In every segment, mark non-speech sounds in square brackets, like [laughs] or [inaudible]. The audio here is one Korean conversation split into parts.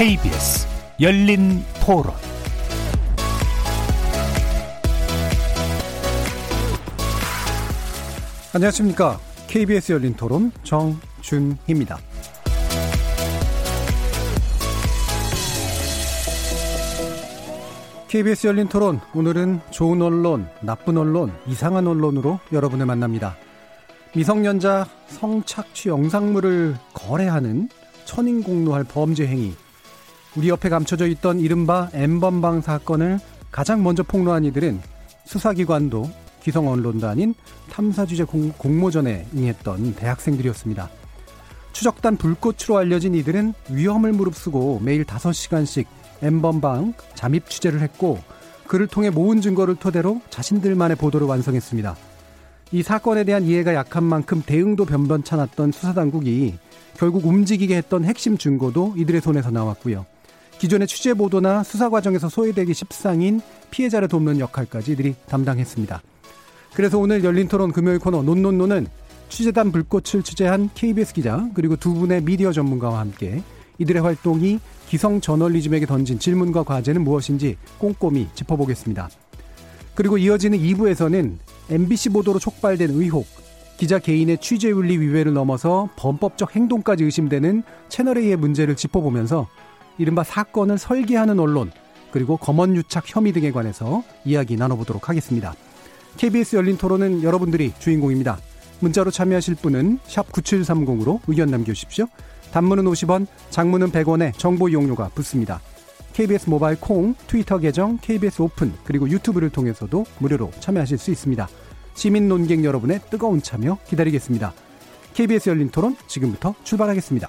KBS 열린 토론 안녕하십니까. KBS 열린 토론 정준희입니다. KBS 열린 토론 오늘은 좋은 언론, 나쁜 언론, 이상한 언론으로 여러분을 만납니다. 미성년자 성착취 영상물을 거래하는 천인공노할 범죄 행위. 우리 옆에 감춰져 있던 이른바 엠번방 사건을 가장 먼저 폭로한 이들은 수사기관도 기성 언론도 아닌 탐사 주제 공, 공모전에 응했던 대학생들이었습니다. 추적단 불꽃으로 알려진 이들은 위험을 무릅쓰고 매일 5시간씩 엠번방 잠입 취재를 했고 그를 통해 모은 증거를 토대로 자신들만의 보도를 완성했습니다. 이 사건에 대한 이해가 약한 만큼 대응도 변변찮았던 수사당국이 결국 움직이게 했던 핵심 증거도 이들의 손에서 나왔고요. 기존의 취재 보도나 수사 과정에서 소외되기 십상인 피해자를 돕는 역할까지 이들이 담당했습니다. 그래서 오늘 열린 토론 금요일 코너 논논논은 취재단 불꽃을 취재한 KBS 기자 그리고 두 분의 미디어 전문가와 함께 이들의 활동이 기성 저널리즘에게 던진 질문과 과제는 무엇인지 꼼꼼히 짚어보겠습니다. 그리고 이어지는 2부에서는 MBC 보도로 촉발된 의혹, 기자 개인의 취재윤리 위배를 넘어서 범법적 행동까지 의심되는 채널A의 문제를 짚어보면서 이른바 사건을 설계하는 언론, 그리고 검언유착 혐의 등에 관해서 이야기 나눠보도록 하겠습니다. KBS 열린 토론은 여러분들이 주인공입니다. 문자로 참여하실 분은 9730으로 의견 남겨주십시오. 단문은 50원, 장문은 100원에 정보 이용료가 붙습니다. KBS 모바일 콩, 트위터 계정, KBS 오픈, 그리고 유튜브를 통해서도 무료로 참여하실 수 있습니다. 시민 논객 여러분의 뜨거운 참여 기다리겠습니다. KBS 열린 토론 지금부터 출발하겠습니다.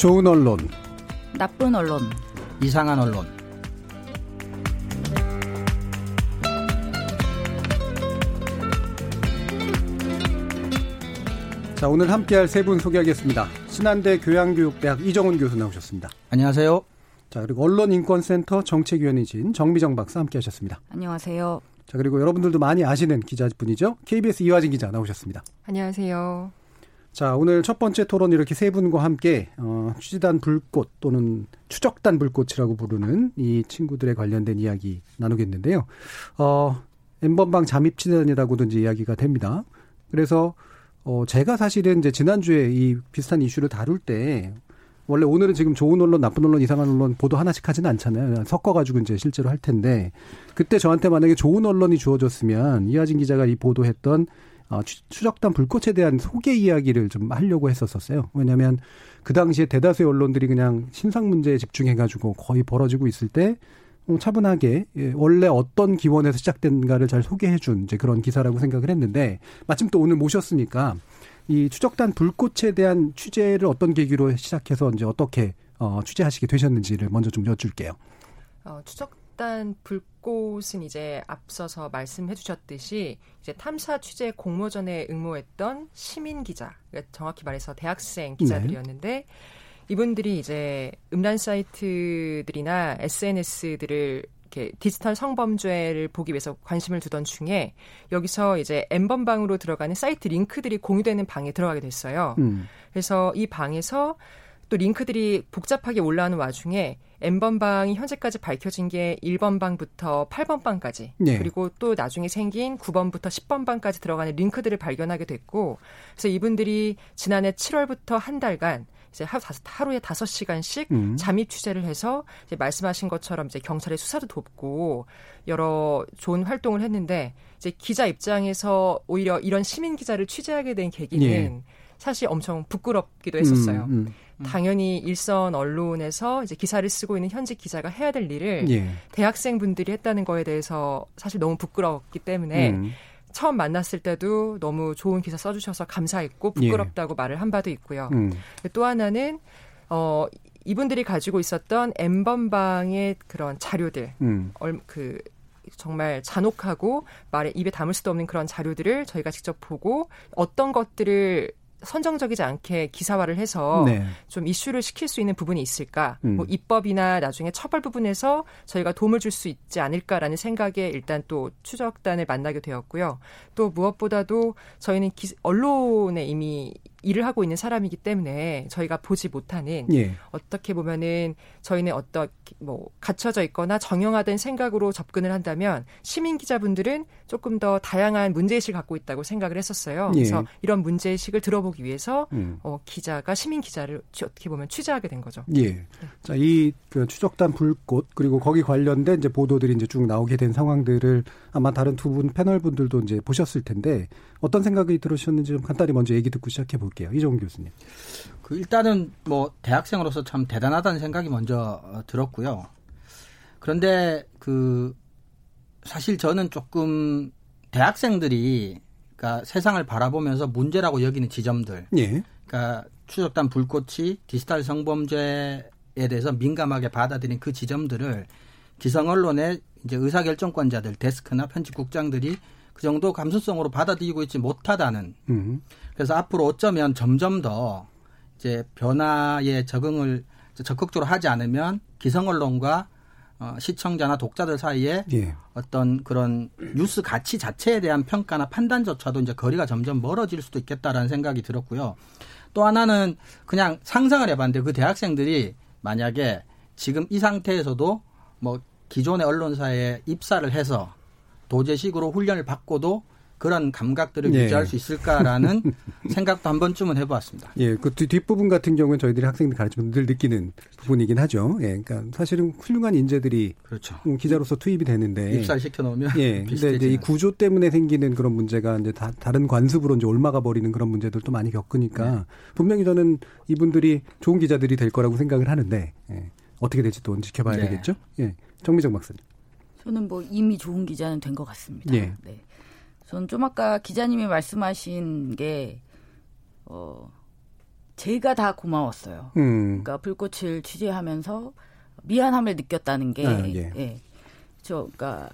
좋은 언론, 나쁜 언론, 이상한 언론. 자, 오늘 함께할 세 분 소개하겠습니다. 신한대 교양교육대학 이정훈 교수 나오셨습니다. 안녕하세요. 자, 그리고 언론인권센터 정책위원이신 정미정 박사 함께 하셨습니다. 안녕하세요. 자, 그리고 여러분들도 많이 아시는 기자분이죠. KBS 이화진 기자 나오셨습니다. 안녕하세요. 자, 오늘 첫 번째 토론 이렇게 세 분과 함께 어, 취재단 불꽃 또는 추적단 불꽃이라고 부르는 이 친구들에 관련된 이야기 나누겠는데요. 어, 엠번방 잠입 취재단이라고든지 이야기가 됩니다. 그래서 어, 제가 사실은 이제 지난주에 이 비슷한 이슈를 다룰 때 원래 오늘은 지금 좋은 언론, 나쁜 언론, 이상한 언론 보도 하나씩 하지는 않잖아요. 섞어가지고 이제 실제로 할 텐데 그때 저한테 만약에 좋은 언론이 주어졌으면 이하진 기자가 이 보도했던 어, 추적단 불꽃에 대한 소개 이야기를 좀 하려고 했었었어요. 왜냐하면 그 당시에 대다수의 언론들이 그냥 신상 문제에 집중해가지고 거의 벌어지고 있을 때 어, 차분하게 예, 원래 어떤 기원에서 시작된가를 잘 소개해준 이제 그런 기사라고 생각을 했는데 마침 또 오늘 모셨으니까 이 추적단 불꽃에 대한 취재를 어떤 계기로 시작해서 이제 어떻게 어, 취재하시게 되셨는지를 먼저 좀 여쭐게요. 어, 추적 단 불꽃은 이제 앞서서 말씀해 주셨듯이 이제 탐사 취재 공모전에 응모했던 시민 기자, 그러니까 정확히 말해서 대학생 기자들이었는데 네. 이분들이 이제 음란 사이트들이나 SNS들을 이렇게 디지털 성범죄를 보기 위해서 관심을 두던 중에 여기서 이제 엠번방으로 들어가는 사이트 링크들이 공유되는 방에 들어가게 됐어요. 음. 그래서 이 방에서 또 링크들이 복잡하게 올라오는 와중에 N번 방이 현재까지 밝혀진 게 1번 방부터 8번 방까지 네. 그리고 또 나중에 생긴 9번부터 10번 방까지 들어가는 링크들을 발견하게 됐고 그래서 이분들이 지난해 7월부터 한 달간 이제 하루에 다섯 시간씩 음. 잠입 취재를 해서 이제 말씀하신 것처럼 이제 경찰의 수사도 돕고 여러 좋은 활동을 했는데 이제 기자 입장에서 오히려 이런 시민 기자를 취재하게 된 계기는 예. 사실 엄청 부끄럽기도 했었어요. 음, 음. 당연히 일선 언론에서 이제 기사를 쓰고 있는 현직 기자가 해야 될 일을 예. 대학생분들이 했다는 거에 대해서 사실 너무 부끄러웠기 때문에 음. 처음 만났을 때도 너무 좋은 기사 써주셔서 감사했고 부끄럽다고 말을 한 바도 있고요. 음. 또 하나는 어 이분들이 가지고 있었던 엠번방의 그런 자료들, 음. 얼, 그 정말 잔혹하고 말에 입에 담을 수도 없는 그런 자료들을 저희가 직접 보고 어떤 것들을 선정적이지 않게 기사화를 해서 네. 좀 이슈를 시킬 수 있는 부분이 있을까? 음. 뭐 입법이나 나중에 처벌 부분에서 저희가 도움을 줄 수 있지 않을까라는 생각에 일단 또 추적단을 만나게 되었고요. 또 무엇보다도 저희는 기, 언론에 이미 일을 하고 있는 사람이기 때문에 저희가 보지 못하는 예. 어떻게 보면은 저희는 어떤 뭐 갇혀져 있거나 정형화된 생각으로 접근을 한다면 시민 기자분들은 조금 더 다양한 문제의식을 갖고 있다고 생각을 했었어요. 예. 그래서 이런 문제의식을 들어보기 위해서 음. 어, 기자가 시민 기자를 취- 어떻게 보면 취재하게 된 거죠. 예. 자, 이 그 추적단 불꽃 그리고 거기 관련된 이제 보도들이 이제 쭉 나오게 된 상황들을 아마 다른 두 분 패널 분들도 이제 보셨을 텐데 어떤 생각이 들으셨는지 좀 간단히 먼저 얘기 듣고 시작해 볼게요. 이종 교수님. 그 일단은 뭐 대학생으로서 참 대단하다는 생각이 먼저 어, 들었고요. 그런데 그 사실 저는 조금 대학생들이 그러니까 세상을 바라보면서 문제라고 여기는 지점들, 예. 그러니까 추적단 불꽃이 디지털 성범죄에 대해서 민감하게 받아들인 그 지점들을 기성 언론의 이제 의사결정권자들, 데스크나 편집국장들이 그 정도 감수성으로 받아들이고 있지 못하다는 음. 그래서 앞으로 어쩌면 점점 더 이제 변화에 적응을 적극적으로 하지 않으면 기성 언론과 어, 시청자나 독자들 사이에 예. 어떤 그런 뉴스 가치 자체에 대한 평가나 판단조차도 이제 거리가 점점 멀어질 수도 있겠다라는 생각이 들었고요. 또 하나는 그냥 상상을 해봤는데 그 대학생들이 만약에 지금 이 상태에서도 뭐 기존의 언론사에 입사를 해서 도제식으로 훈련을 받고도 그런 감각들을 예. 유지할 수 있을까라는 [laughs] 생각도 한 번쯤은 해보았습니다. 예, 그 뒤- 뒷부분 같은 경우는 저희들이 학생들 가르치면 늘 느끼는 부분이긴 하죠. 예, 그러니까 사실은 훌륭한 인재들이 그렇죠. 음, 기자로서 투입이 되는데 입사를 시켜놓으면 예, [laughs] 근데 이제 이. 구조 때문에 생기는 그런 문제가 이제 다, 다른 관습으로 이제 올마가 버리는 그런 문제들도 많이 겪으니까 네. 분명히 저는 이분들이 좋은 기자들이 될 거라고 생각을 하는데 예, 어떻게 될지 또 지켜봐야 네. 되겠죠. 예, 정미정 박사님. 저는 뭐 이미 좋은 기자는 된 것 같습니다. 예. 네. 저는 좀 아까 기자님이 말씀하신 게, 어, 제가 다 고마웠어요. 음, 그러니까 불꽃을 취재하면서 미안함을 느꼈다는 게, 아, 예. 예. 저, 그러니까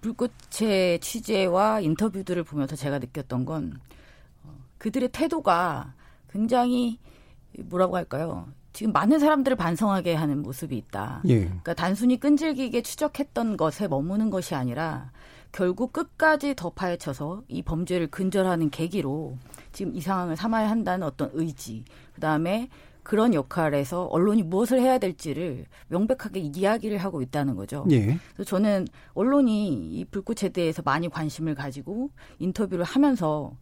불꽃의 취재와 인터뷰들을 보면서 제가 느꼈던 건 어, 그들의 태도가 굉장히 뭐라고 할까요? 지금 많은 사람들을 반성하게 하는 모습이 있다. 예, 그러니까 단순히 끈질기게 추적했던 것에 머무는 것이 아니라 결국 끝까지 더 파헤쳐서 이 범죄를 근절하는 계기로 지금 이 상황을 삼아야 한다는 어떤 의지, 그 다음에 그런 역할에서 언론이 무엇을 해야 될지를 명백하게 이야기를 하고 있다는 거죠. 예, 그래서 저는 언론이 이 불꽃에 대해서 많이 관심을 가지고 인터뷰를 하면서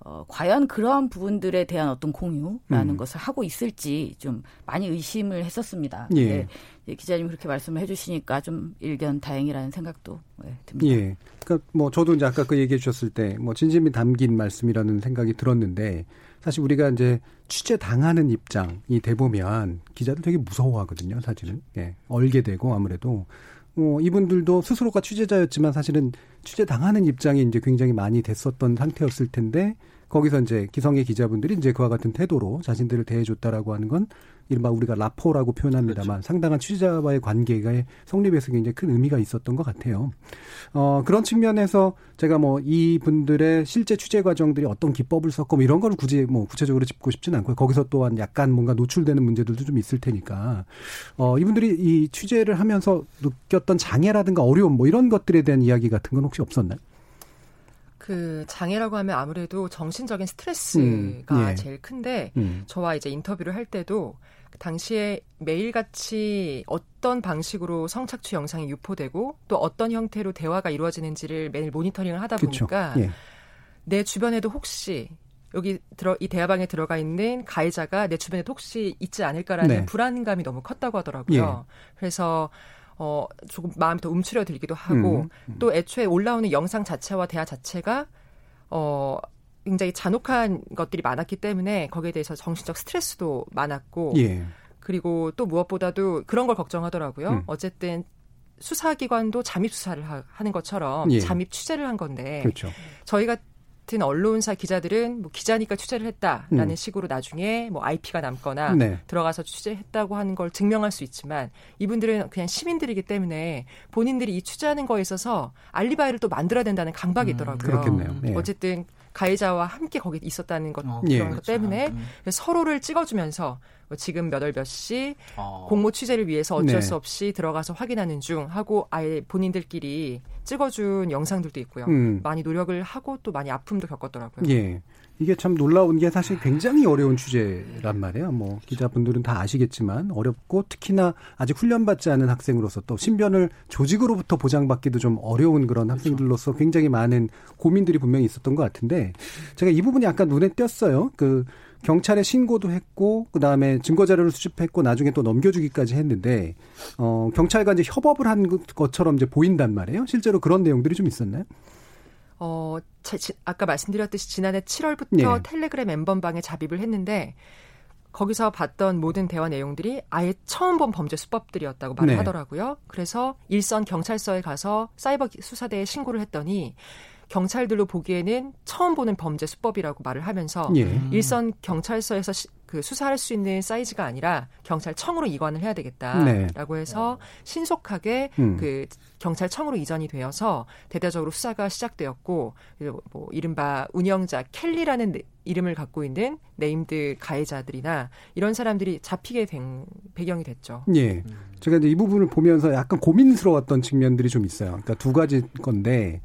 어, 과연 그러한 부분들에 대한 어떤 공유라는 음. 것을 하고 있을지 좀 많이 의심을 했었습니다. 예. 네, 예, 기자님이 그렇게 말씀을 해주시니까 좀 일견 다행이라는 생각도 예, 듭니다. 예. 그러니까 뭐 저도 이제 아까 그 얘기해 주셨을 때 뭐 진심이 담긴 말씀이라는 생각이 들었는데 사실 우리가 이제 취재 당하는 입장이 돼 보면 기자들 되게 무서워하거든요, 사실은. 예. 얼게 되고 아무래도 어, 이분들도 스스로가 취재자였지만 사실은 취재 당하는 입장이 이제 굉장히 많이 됐었던 상태였을 텐데 거기서 이제 기성의 기자분들이 이제 그와 같은 태도로 자신들을 대해줬다라고 하는 건 이른바 우리가 라포라고 표현합니다만 상당한 취재자와의 관계가 성립에서 굉장히 큰 의미가 있었던 것 같아요. 어, 그런 측면에서 제가 뭐 이분들의 실제 취재 과정들이 어떤 기법을 썼고 뭐 이런 거를 굳이 뭐 구체적으로 짚고 싶지는 않고요. 거기서 또한 약간 뭔가 노출되는 문제들도 좀 있을 테니까 어, 이분들이 이 취재를 하면서 느꼈던 장애라든가 어려움 뭐 이런 것들에 대한 이야기 같은 건 혹시 없었나요? 그 장애라고 하면 아무래도 정신적인 스트레스가 음, 예. 제일 큰데 음. 저와 이제 인터뷰를 할 때도 그 당시에 매일같이 어떤 방식으로 성착취 영상이 유포되고 또 어떤 형태로 대화가 이루어지는지를 매일 모니터링을 하다. 보니까 예. 내 주변에도 혹시 여기 들어 이 대화방에 들어가 있는 가해자가 내 주변에도 혹시 있지 않을까라는 네. 불안감이 너무 컸다고 하더라고요. 그래서 어 조금 마음이 더 움츠려들기도 하고 음, 음. 또 애초에 올라오는 영상 자체와 대화 자체가 어 굉장히 잔혹한 것들이 많았기 때문에 거기에 대해서 정신적 스트레스도 많았고 예. 그리고 또 무엇보다도 그런 걸 걱정하더라고요. 음. 어쨌든 수사기관도 잠입 수사를 하, 는 것처럼 예. 잠입 취재를 한 건데 그렇죠. 저희 같은 언론사 기자들은 뭐 기자니까 취재를 했다라는 음. 식으로 나중에 뭐 IP가 남거나 네. 들어가서 취재했다고 하는 걸 증명할 수 있지만 이분들은 그냥 시민들이기 때문에 본인들이 이 취재하는 거에 있어서 알리바이를 또 만들어야 된다는 강박이 있더라고요. 그렇겠네요. 예. 어쨌든 가해자와 함께 거기 있었다는 것 어, 예. 그런 것 때문에 음. 서로를 찍어주면서 뭐 지금 몇 월 몇시 어. 공모 취재를 위해서 어쩔 네. 수 없이 들어가서 확인하는 중 하고 아예 본인들끼리 찍어준 영상들도 있고요. 음. 많이 노력을 하고 또 많이 아픔도 겪었더라고요. 예. 이게 참 놀라운 게 사실 굉장히 어려운 주제란 말이에요. 뭐 기자분들은 다 아시겠지만 어렵고 특히나 아직 훈련받지 않은 학생으로서 또 신변을 조직으로부터 보장받기도 좀 어려운 그런 학생들로서 굉장히 많은 고민들이 분명히 있었던 것 같은데 제가 이 부분이 약간 눈에 띄었어요. 그 경찰에 신고도 했고 그다음에 증거 자료를 수집했고 나중에 또 넘겨주기까지 했는데 어 경찰과 이제 협업을 한 것처럼 이제 보인단 말이에요. 실제로 그런 내용들이 좀 있었나요? 어, 제- 지- 아까 말씀드렸듯이 지난해 7월부터 예. 텔레그램 엠번방에 잡입을 했는데 거기서 봤던 모든 대화 내용들이 아예 처음 본 범죄 수법들이었다고 말을 네. 하더라고요. 그래서 일선 경찰서에 가서 사이버 수사대에 신고를 했더니 경찰들로 보기에는 처음 보는 범죄 수법이라고 말을 하면서 예. 일선 경찰서에서 시- 그 수사할 수 있는 사이즈가 아니라 경찰청으로 이관을 해야 되겠다라고 네. 해서 신속하게 음. 그 경찰청으로 이전이 되어서 대대적으로 수사가 시작되었고 뭐 이른바 운영자 켈리라는 네- 이름을 갖고 있는 named 가해자들이나 이런 사람들이 잡히게 된 배경이 됐죠. 예. 제가 이제 이 부분을 보면서 약간 고민스러웠던 측면들이 좀 있어요. 그러니까 두 가지 건데,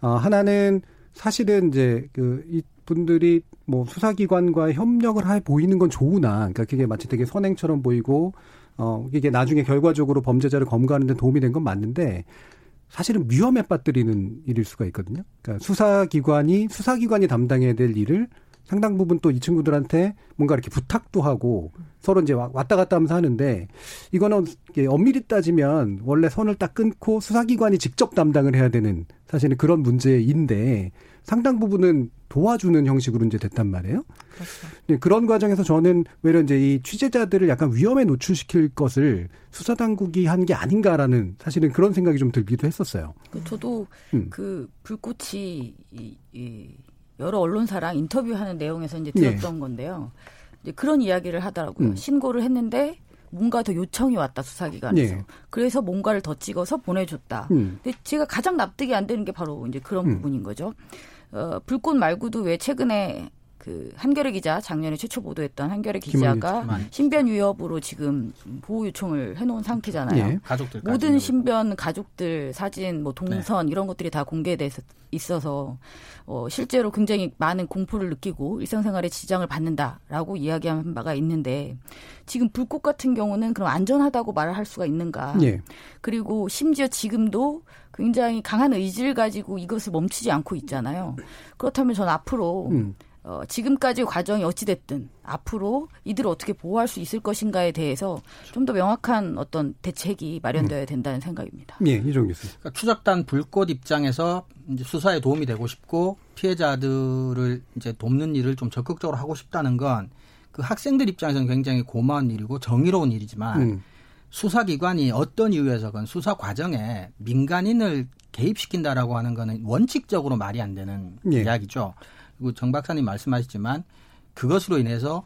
어, 하나는 사실은 이제 그, 이 분들이 뭐 수사기관과 협력을 해 보이는 건 좋으나, 그러니까 그게 마치 되게 선행처럼 보이고, 어, 이게 나중에 결과적으로 범죄자를 검거하는 데 도움이 된 건 맞는데, 사실은 위험에 빠뜨리는 일일 수가 있거든요. 그러니까 수사기관이, 수사기관이 담당해야 될 일을 상당 부분 또 이 친구들한테 뭔가 이렇게 부탁도 하고 서로 이제 와- 왔다 갔다 하면서 하는데 이거는 엄밀히 따지면 원래 선을 딱 끊고 수사기관이 직접 담당을 해야 되는 사실은 그런 문제인데 상당 부분은 도와주는 형식으로 이제 됐단 말이에요. 그렇죠. 네, 그런 과정에서 저는 외려 이제 이 취재자들을 약간 위험에 노출시킬 것을 수사 당국이 한 게 아닌가라는 사실은 그런 생각이 좀 들기도 했었어요. 그 저도 음. 그 불꽃이 이, 이 여러 언론사랑 인터뷰하는 내용에서 이제 네. 들었던 건데요. 이제 그런 이야기를 하더라고요. 음. 신고를 했는데 뭔가 더 요청이 왔다 수사기관에서. 네. 그래서 뭔가를 더 찍어서 보내줬다. 음. 근데 제가 가장 납득이 안 되는 게 바로 이제 그런 음. 부분인 거죠. 어, 불꽃 말고도 왜 최근에 그 한겨레 기자 작년에 최초 보도했던 한겨레 기자가. 신변 위협으로 지금 보호 요청을 해놓은 상태잖아요. 예. 가족들 모든 신변 가족들 사진 뭐 동선 이런 것들이 다 공개돼 있어서 어 실제로 굉장히 많은 공포를 느끼고 일상생활에 지장을 받는다라고 이야기한 바가 있는데 지금 불꽃 같은 경우는 그럼 안전하다고 말을 할 수가 있는가? 예. 그리고 심지어 지금도 굉장히 강한 의지를 가지고 이것을 멈추지 않고 있잖아요. 그렇다면 전 앞으로 음. 어, 지금까지 과정이 어찌됐든 앞으로 이들을 어떻게 보호할 수 있을 것인가에 대해서 좀 더 명확한 어떤 대책이 마련되어야 된다는 생각입니다. 예, 이종 교수. 그러니까 추적단 불꽃 입장에서 이제 수사에 도움이 되고 싶고 피해자들을 이제 돕는 일을 좀 적극적으로 하고 싶다는 건 그 학생들 입장에서는 굉장히 고마운 일이고 정의로운 일이지만 음. 수사기관이 어떤 이유에서건 수사 과정에 민간인을 개입시킨다라고 하는 거는 원칙적으로 말이 안 되는 예. 이야기죠. 그리고 정 박사님 말씀하셨지만 그것으로 인해서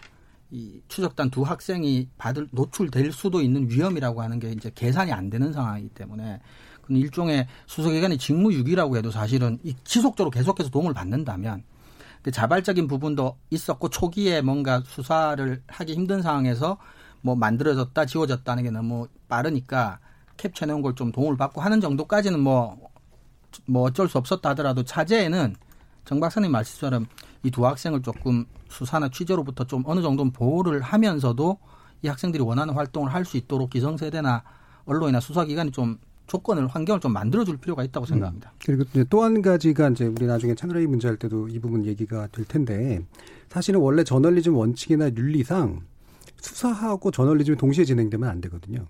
이 추적단 두 학생이 받을 노출될 수도 있는 위험이라고 하는 게 이제 계산이 안 되는 상황이기 때문에 그건 일종의 수사기관의 직무유기라고 해도 사실은 이 지속적으로 계속해서 도움을 받는다면 그 자발적인 부분도 있었고 초기에 뭔가 수사를 하기 힘든 상황에서 뭐 만들어졌다 지워졌다는 게 너무 빠르니까 캡처해놓은 걸 좀 도움을 받고 하는 정도까지는 뭐, 뭐 어쩔 수 없었다 하더라도 차제에는 정 박사님 말씀처럼 이 두 학생을 조금 수사나 취재로부터 좀 어느 정도는 보호를 하면서도 이 학생들이 원하는 활동을 할 수 있도록 기성세대나 언론이나 수사기관이 좀 조건을 환경을 좀 만들어줄 필요가 있다고 생각합니다. 그리고 또한 가지가 이제 우리 나중에 채널A 문제 할 때도 이 부분 얘기가 될 텐데 사실은 원래 저널리즘 원칙이나 윤리상 수사하고 저널리즘이 동시에 진행되면 안 되거든요.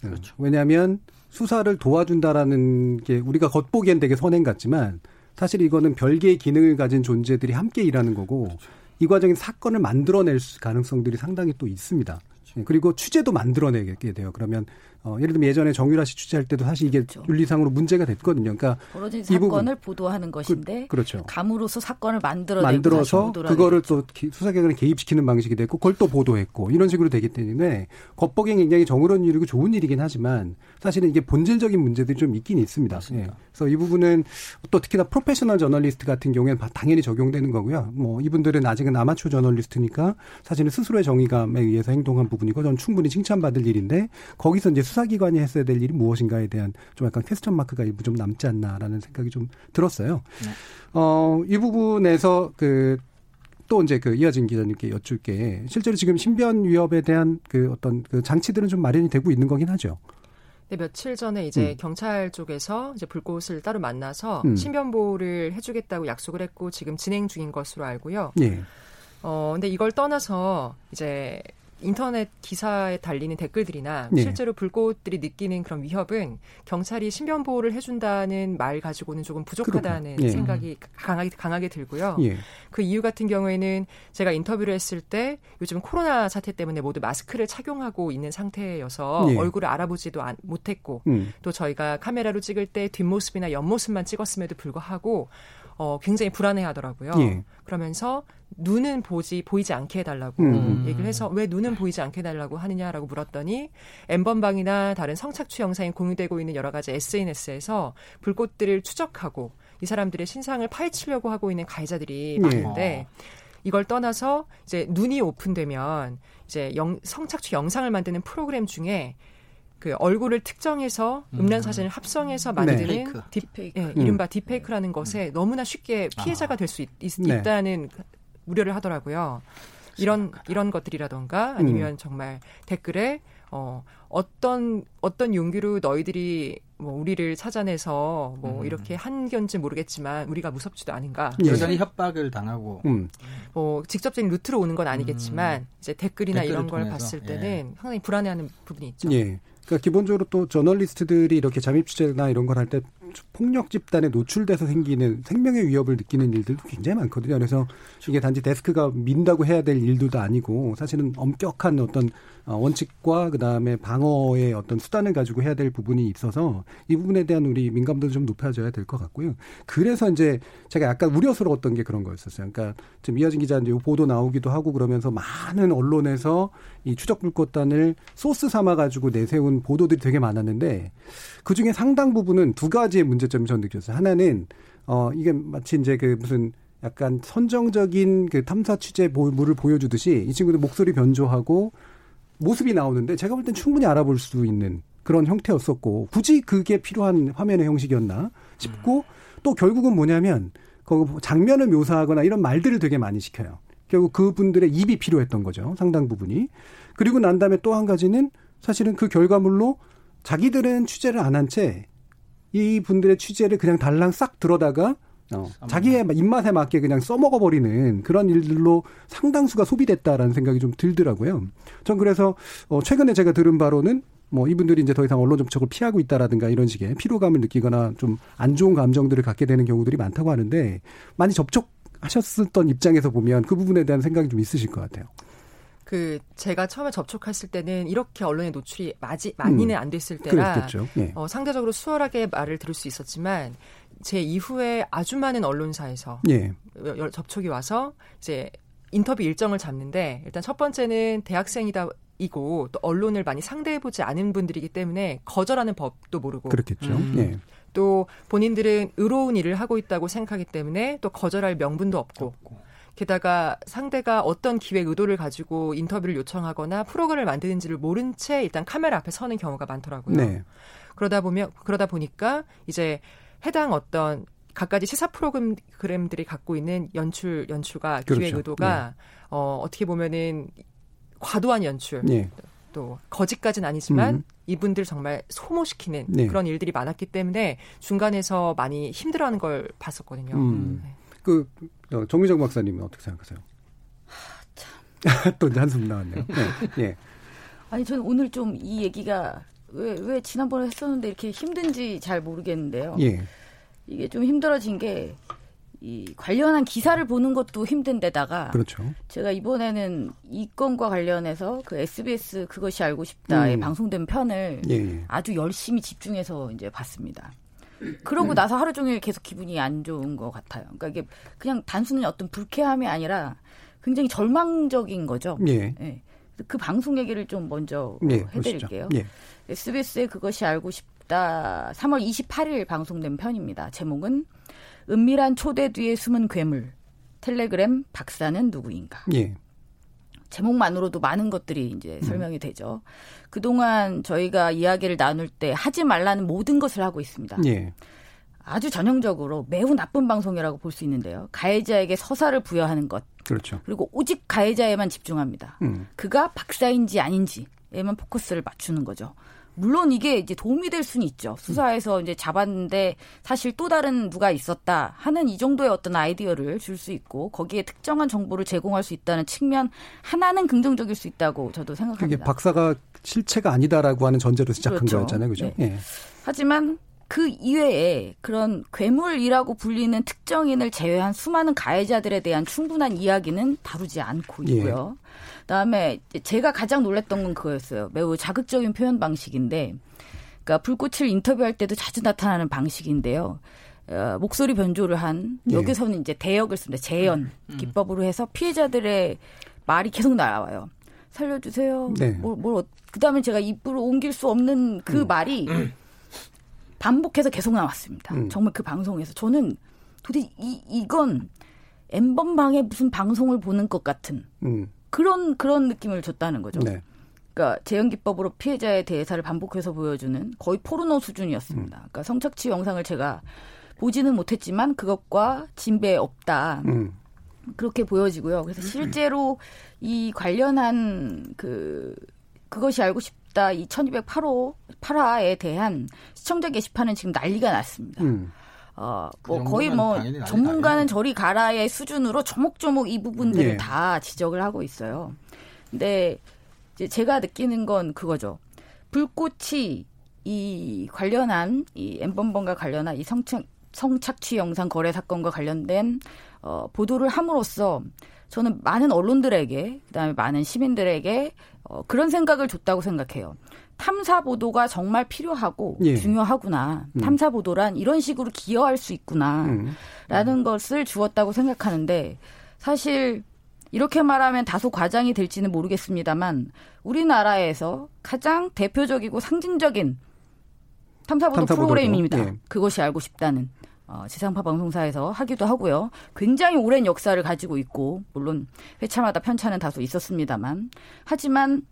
그렇죠. 왜냐하면 수사를 도와준다라는 게 우리가 겉보기엔 되게 선행 같지만 사실 이거는 별개의 기능을 가진 존재들이 함께 일하는 거고 이 과정에 사건을 만들어낼 가능성들이 상당히 또 있습니다. 예, 그리고 취재도 만들어내게 돼요. 그러면 어, 예를 들면 예전에 정유라 씨 취재할 때도 사실 이게 그렇죠. 윤리상으로 문제가 됐거든요. 그러니까 벌어진 사건을 보도하는 것인데 그, 렇죠 감으로서 사건을 만들어 만들어서 그거를 또 수사기관에 개입시키는 방식이 됐고 그걸 또 보도했고 이런 식으로 되기 때문에 겉보기엔 굉장히 정의로운 일이고 좋은 일이긴 하지만 사실은 이게 본질적인 문제들이 좀 있긴 있습니다. 예. 그래서 이 부분은 또 특히나 프로페셔널 저널리스트 같은 경우에는 당연히 적용되는 거고요. 뭐 이분들은 아직은 아마추어 저널리스트니까 사실은 스스로의 정의감에 의해서 행동한 부분이고 저는 충분히 칭찬받을 일인데 거기서 이제 수사기관이 했어야 될 일이 무엇인가에 대한 좀 약간 퀘스천 마크가 일부 좀 남지 않나라는 생각이 좀 들었어요. 네. 어, 이 부분에서 그, 또 이제 그 이하진 기자님께 여쭐 게 실제로 지금 신변 위협에 대한 그 어떤 그 장치들은 좀 마련이 되고 있는 거긴 하죠. 네, 며칠 전에 이제 음. 경찰 쪽에서 이제 불꽃을 따로 만나서 음. 신변보호를 해주겠다고 약속을 했고 지금 진행 중인 것으로 알고요. 예. 어, 근데 이걸 떠나서 이제 인터넷 기사에 달리는 댓글들이나 네. 실제로 불꽃들이 느끼는 그런 위협은 경찰이 신변 보호를 해준다는 말 가지고는 조금 부족하다는 예. 생각이 강하게 강하게 들고요. 예. 그 이유 같은 경우에는 제가 인터뷰를 했을 때 요즘 코로나 사태 때문에 모두 마스크를 착용하고 있는 상태여서 예. 얼굴을 알아보지도 못했고 음. 또 저희가 카메라로 찍을 때 뒷모습이나 옆모습만 찍었음에도 불구하고 어, 굉장히 불안해하더라고요. 예. 그러면서 눈은 보지 보이지 않게 해달라고 음. 얘기를 해서 왜 눈은 보이지 않게 해달라고 하느냐라고 물었더니 엠번방이나 다른 성착취 영상이 공유되고 있는 여러 가지 SNS에서 불꽃들을 추적하고 이 사람들의 신상을 파헤치려고 하고 있는 가해자들이 예. 많은데 이걸 떠나서 이제 눈이 오픈되면 이제 영, 성착취 영상을 만드는 프로그램 중에 그 얼굴을 특정해서 음란 사진을 음. 합성해서 만드는 네. 딥페이크, 예, 이른바 음. 딥페이크라는 것에 너무나 쉽게 피해자가 될 수 있다는 네. 우려를 하더라고요. 이런 이런 것들이라던가 아니면 음. 정말 댓글에 어 어떤 어떤 용기로 너희들이 뭐 우리를 찾아내서 뭐 음. 이렇게 한 건지 모르겠지만 우리가 무섭지도 않은가 예. 여전히 협박을 당하고 음. 뭐 직접적인 루트로 오는 건 아니겠지만 음. 이제 댓글이나 이런 걸 통해서. 봤을 때는 예. 상당히 불안해하는 부분이 있죠. 예. 그러니까 기본적으로 또 저널리스트들이 이렇게 잠입 취재나 이런 걸 할 때 폭력 집단에 노출돼서 생기는 생명의 위협을 느끼는 일들도 굉장히 많거든요. 그래서 이게 단지 데스크가 민다고 해야 될 일들도 아니고 사실은 엄격한 어떤 어, 원칙과 그다음에 방어의 어떤 수단을 가지고 해야 될 부분이 있어서 이 부분에 대한 우리 민감도도 좀 높아져야 될 것 같고요. 그래서 이제 제가 약간 우려스러웠던 게 그런 거였었어요. 그러니까 지금 이하진 기자 이제 보도 나오기도 하고 그러면서 많은 언론에서 이 추적 불꽃단을 소스 삼아 가지고 내세운 보도들이 되게 많았는데 그 중에 상당 부분은 두 가지 의 문제점이 저는 느꼈어요. 하나는 어 이게 마치 이제 그 무슨 약간 선정적인 그 탐사 취재물을 보여주듯이 이 친구들 목소리 변조하고 모습이 나오는데 제가 볼 땐 충분히 알아볼 수 있는 그런 형태였었고 굳이 그게 필요한 화면의 형식이었나 싶고 또 결국은 뭐냐면 그 장면을 묘사하거나 이런 말들을 되게 많이 시켜요. 결국 그분들의 입이 필요했던 거죠. 상당 부분이. 그리고 난 다음에 또 한 가지는 사실은 그 결과물로 자기들은 취재를 안 한 채 이 분들의 취재를 그냥 달랑 싹 들어다가 어, 자기의 입맛에 맞게 그냥 써먹어 버리는 그런 일들로 상당수가 소비됐다라는 생각이 좀 들더라고요. 전 그래서 어, 최근에 제가 들은 바로는 뭐 이분들이 이제 더 이상 언론 접촉을 피하고 있다라든가 이런 식의 피로감을 느끼거나 좀 안 좋은 감정들을 갖게 되는 경우들이 많다고 하는데 많이 접촉하셨었던 입장에서 보면 그 부분에 대한 생각이 좀 있으실 것 같아요. 그 제가 처음에 접촉했을 때는 이렇게 언론에 노출이 마지, 많이는 음, 안 됐을 때라 예. 어, 상대적으로 수월하게 말을 들을 수 있었지만 제 이후에 아주 많은 언론사에서 예. 접촉이 와서 이제 인터뷰 일정을 잡는데 일단 첫 번째는 대학생이다 이고 또 언론을 많이 상대해보지 않은 분들이기 때문에 거절하는 법도 모르고 그렇겠죠. 음. 예. 또 본인들은 의로운 일을 하고 있다고 생각하기 때문에 또 거절할 명분도 없고, 없고. 게다가 상대가 어떤 기획 의도를 가지고 인터뷰를 요청하거나 프로그램을 만드는지를 모른 채 일단 카메라 앞에 서는 경우가 많더라고요. 네. 그러다 보면 그러다 보니까 이제 해당 어떤 각가지 시사 프로그램들이 갖고 있는 연출 연출과 그렇죠. 기획 의도가 네. 어 어떻게 보면은 과도한 연출 네. 또 거짓까지는 아니지만 음. 이분들 정말 소모시키는 네. 그런 일들이 많았기 때문에 중간에서 많이 힘들어하는 걸 봤었거든요. 음. 네. 그 어, 정미정 박사님은 어떻게 생각하세요? [laughs] 또 한숨 나왔네요. [laughs] 네. 예. 아니 저는 오늘 좀 이 얘기가 왜, 왜 지난번에 했었는데 이렇게 힘든지 잘 모르겠는데요. 예. 이게 좀 힘들어진 게 이 관련한 기사를 보는 것도 힘든데다가 그렇죠. 제가 이번에는 이 건과 관련해서 그 SBS 그것이 알고 싶다에 음. 방송된 편을 예, 예. 아주 열심히 집중해서 이제 봤습니다. 그러고 나서 하루 종일 계속 기분이 안 좋은 것 같아요. 그러니까 이게 그냥 단순히 어떤 불쾌함이 아니라 굉장히 절망적인 거죠. 예. 예. 그 방송 얘기를 좀 먼저 예, 어, 해드릴게요. 예. SBS의 그것이 알고 싶다 3월 28일 방송된 편입니다. 제목은 은밀한 초대 뒤에 숨은 괴물 텔레그램 박사는 누구인가. 예. 제목만으로도 많은 것들이 이제 음. 설명이 되죠. 그동안 저희가 이야기를 나눌 때 하지 말라는 모든 것을 하고 있습니다. 예. 아주 전형적으로 매우 나쁜 방송이라고 볼 수 있는데요. 가해자에게 서사를 부여하는 것, 그렇죠. 그리고 오직 가해자에만 집중합니다. 음. 그가 박사인지 아닌지에만 포커스를 맞추는 거죠. 물론 이게 이제 도움이 될 수는 있죠. 수사에서 이제 잡았는데 사실 또 다른 누가 있었다 하는 이 정도의 어떤 아이디어를 줄 수 있고 거기에 특정한 정보를 제공할 수 있다는 측면 하나는 긍정적일 수 있다고 저도 그게 생각합니다. 박사가 실체가 아니다라고 하는 전제로 시작한 그렇죠. 거였잖아요. 그죠? 네. 예. 하지만 그 이외에 그런 괴물이라고 불리는 특정인을 제외한 수많은 가해자들에 대한 충분한 이야기는 다루지 않고 예. 있고요. 그다음에 제가 가장 놀랐던 건 그거였어요. 매우 자극적인 표현 방식인데, 그러니까 불꽃을 인터뷰할 때도 자주 나타나는 방식인데요. 어, 목소리 변조를 한 예. 여기서는 이제 대역을 씁니다. 재연 기법으로 해서 피해자들의 말이 계속 나와요. 살려주세요. 네. 뭘, 뭘 어- 그다음에 제가 입으로 옮길 수 없는 그 말이 [clears throat] 반복해서 계속 나왔습니다. 음. 정말 그 방송에서 저는 도대체 이 이건 엠번방에 무슨 방송을 보는 것 같은 음. 그런 그런 느낌을 줬다는 거죠. 네. 그러니까 재연 기법으로 피해자의 대사를 반복해서 보여주는 거의 포르노 수준이었습니다. 음. 그러니까 성착취 영상을 제가 보지는 못했지만 그것과 진배 없다. 음. 그렇게 보여지고요. 그래서 실제로 이 관련한 그 그것이 알고 싶다 이 1208호 8화에 대한 시청자 게시판은 지금 난리가 났습니다. 음. 어, 그뭐 거의 정도면 뭐 전문가는. 저리 가라의 수준으로 조목조목 이 부분들을 예. 다 지적을 하고 있어요. 근데 이제 제가 느끼는 건 그거죠. 불꽃이 이 관련한 이 엠번번과 관련한 이 성착 성착취 영상 거래 사건과 관련된 어, 보도를 함으로써 저는 많은 언론들에게 그다음에 많은 시민들에게 어, 그런 생각을 줬다고 생각해요. 탐사 보도가 정말 필요하고 예. 중요하구나. 음. 탐사 보도란 이런 식으로 기여할 수 있구나. 음. 라는 것을 주었다고 생각하는데 사실 이렇게 말하면 다소 과장이 될지는 모르겠습니다만 우리나라에서 가장 대표적이고 상징적인 탐사보도 탐사보도죠. 프로그램입니다. 예. 그것이 알고 싶다는 어, 지상파 방송사에서 하기도 하고요. 굉장히 오랜 역사를 가지고 있고 물론 회차마다 편차는 다소 있었습니다만 하지만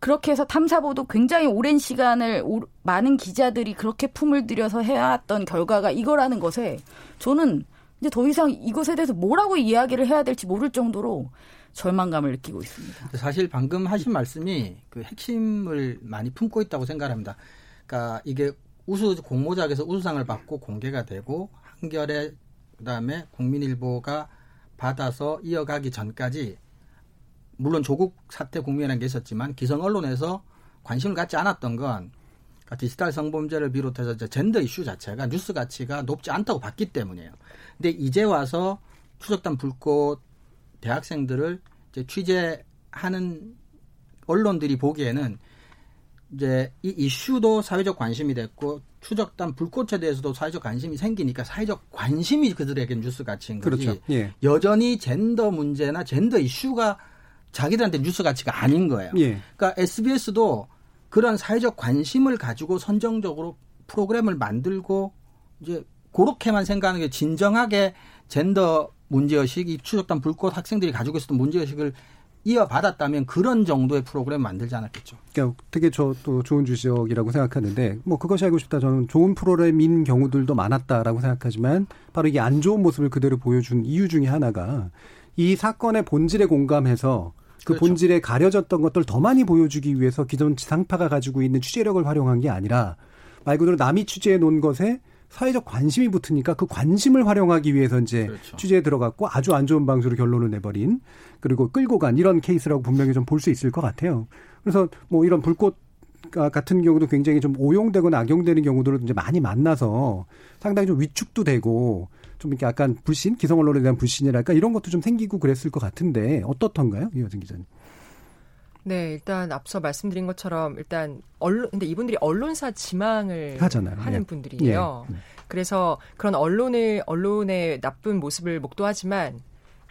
그렇게 해서 탐사보도 굉장히 오랜 시간을 오- 많은 기자들이 그렇게 품을 들여서 해왔던 결과가 이거라는 것에 저는 이제 더 이상 이것에 대해서 뭐라고 이야기를 해야 될지 모를 정도로 절망감을 느끼고 있습니다. 사실 방금 하신 말씀이 그 핵심을 많이 품고 있다고 생각합니다. 그러니까 이게 우수 공모작에서 우수상을 받고 공개가 되고 한겨레 그다음에 국민일보가 받아서 이어가기 전까지 물론 조국 사태 국면이라는 게 있었지만 기성 언론에서 관심을 갖지 않았던 건 그러니까 디지털 성범죄를 비롯해서 이제 젠더 이슈 자체가 뉴스 가치가 높지 않다고 봤기 때문이에요. 근데 이제 와서 추적단 불꽃 대학생들을 이제 취재하는 언론들이 보기에는 이제 이 이슈도 사회적 관심이 됐고 추적단 불꽃에 대해서도 사회적 관심이 생기니까 사회적 관심이 그들에게 뉴스 가치인 거지. 그렇죠. 예. 여전히 젠더 문제나 젠더 이슈가 자기들한테 뉴스 가치가 아닌 거예요. 예. 그러니까 SBS도 그런 사회적 관심을 가지고 선정적으로 프로그램을 만들고 이제 그렇게만 생각하는 게 진정하게 젠더 문제의식, 이 추적단 불꽃 학생들이 가지고 있었던 문제의식을 이어받았다면 그런 정도의 프로그램 만들지 않았겠죠. 그러니까 되게 저또 좋은 주식이라고 생각하는데 뭐 그것이 알고 싶다 저는 좋은 프로그램인 경우들도 많았다라고 생각하지만 바로 이게 안 좋은 모습을 그대로 보여준 이유 중에 하나가 이 사건의 본질에 공감해서 그 그렇죠. 본질에 가려졌던 것들 더 많이 보여주기 위해서 기존 지상파가 가지고 있는 취재력을 활용한 게 아니라 말 그대로 남이 취재해 놓은 것에 사회적 관심이 붙으니까 그 관심을 활용하기 위해서 이제 그렇죠. 취재에 들어갔고 아주 안 좋은 방식으로 결론을 내버린 그리고 끌고 간 이런 케이스라고 분명히 좀 볼 수 있을 것 같아요. 그래서 뭐 이런 불꽃 같은 경우도 굉장히 좀 오용되거나 악용되는 경우들을 이제 많이 만나서 상당히 좀 위축도 되고 좀 이렇게 약간 불신, 기성 언론에 대한 불신이랄까 이런 것도 좀 생기고 그랬을 것 같은데 어떻던가요, 이호진 기자님? 네, 일단 앞서 말씀드린 것처럼 일단 언론 근데 이분들이 언론사 지망을 하잖아요. 하는 예. 분들이에요. 예. 그래서 그런 언론을 언론의 나쁜 모습을 목도하지만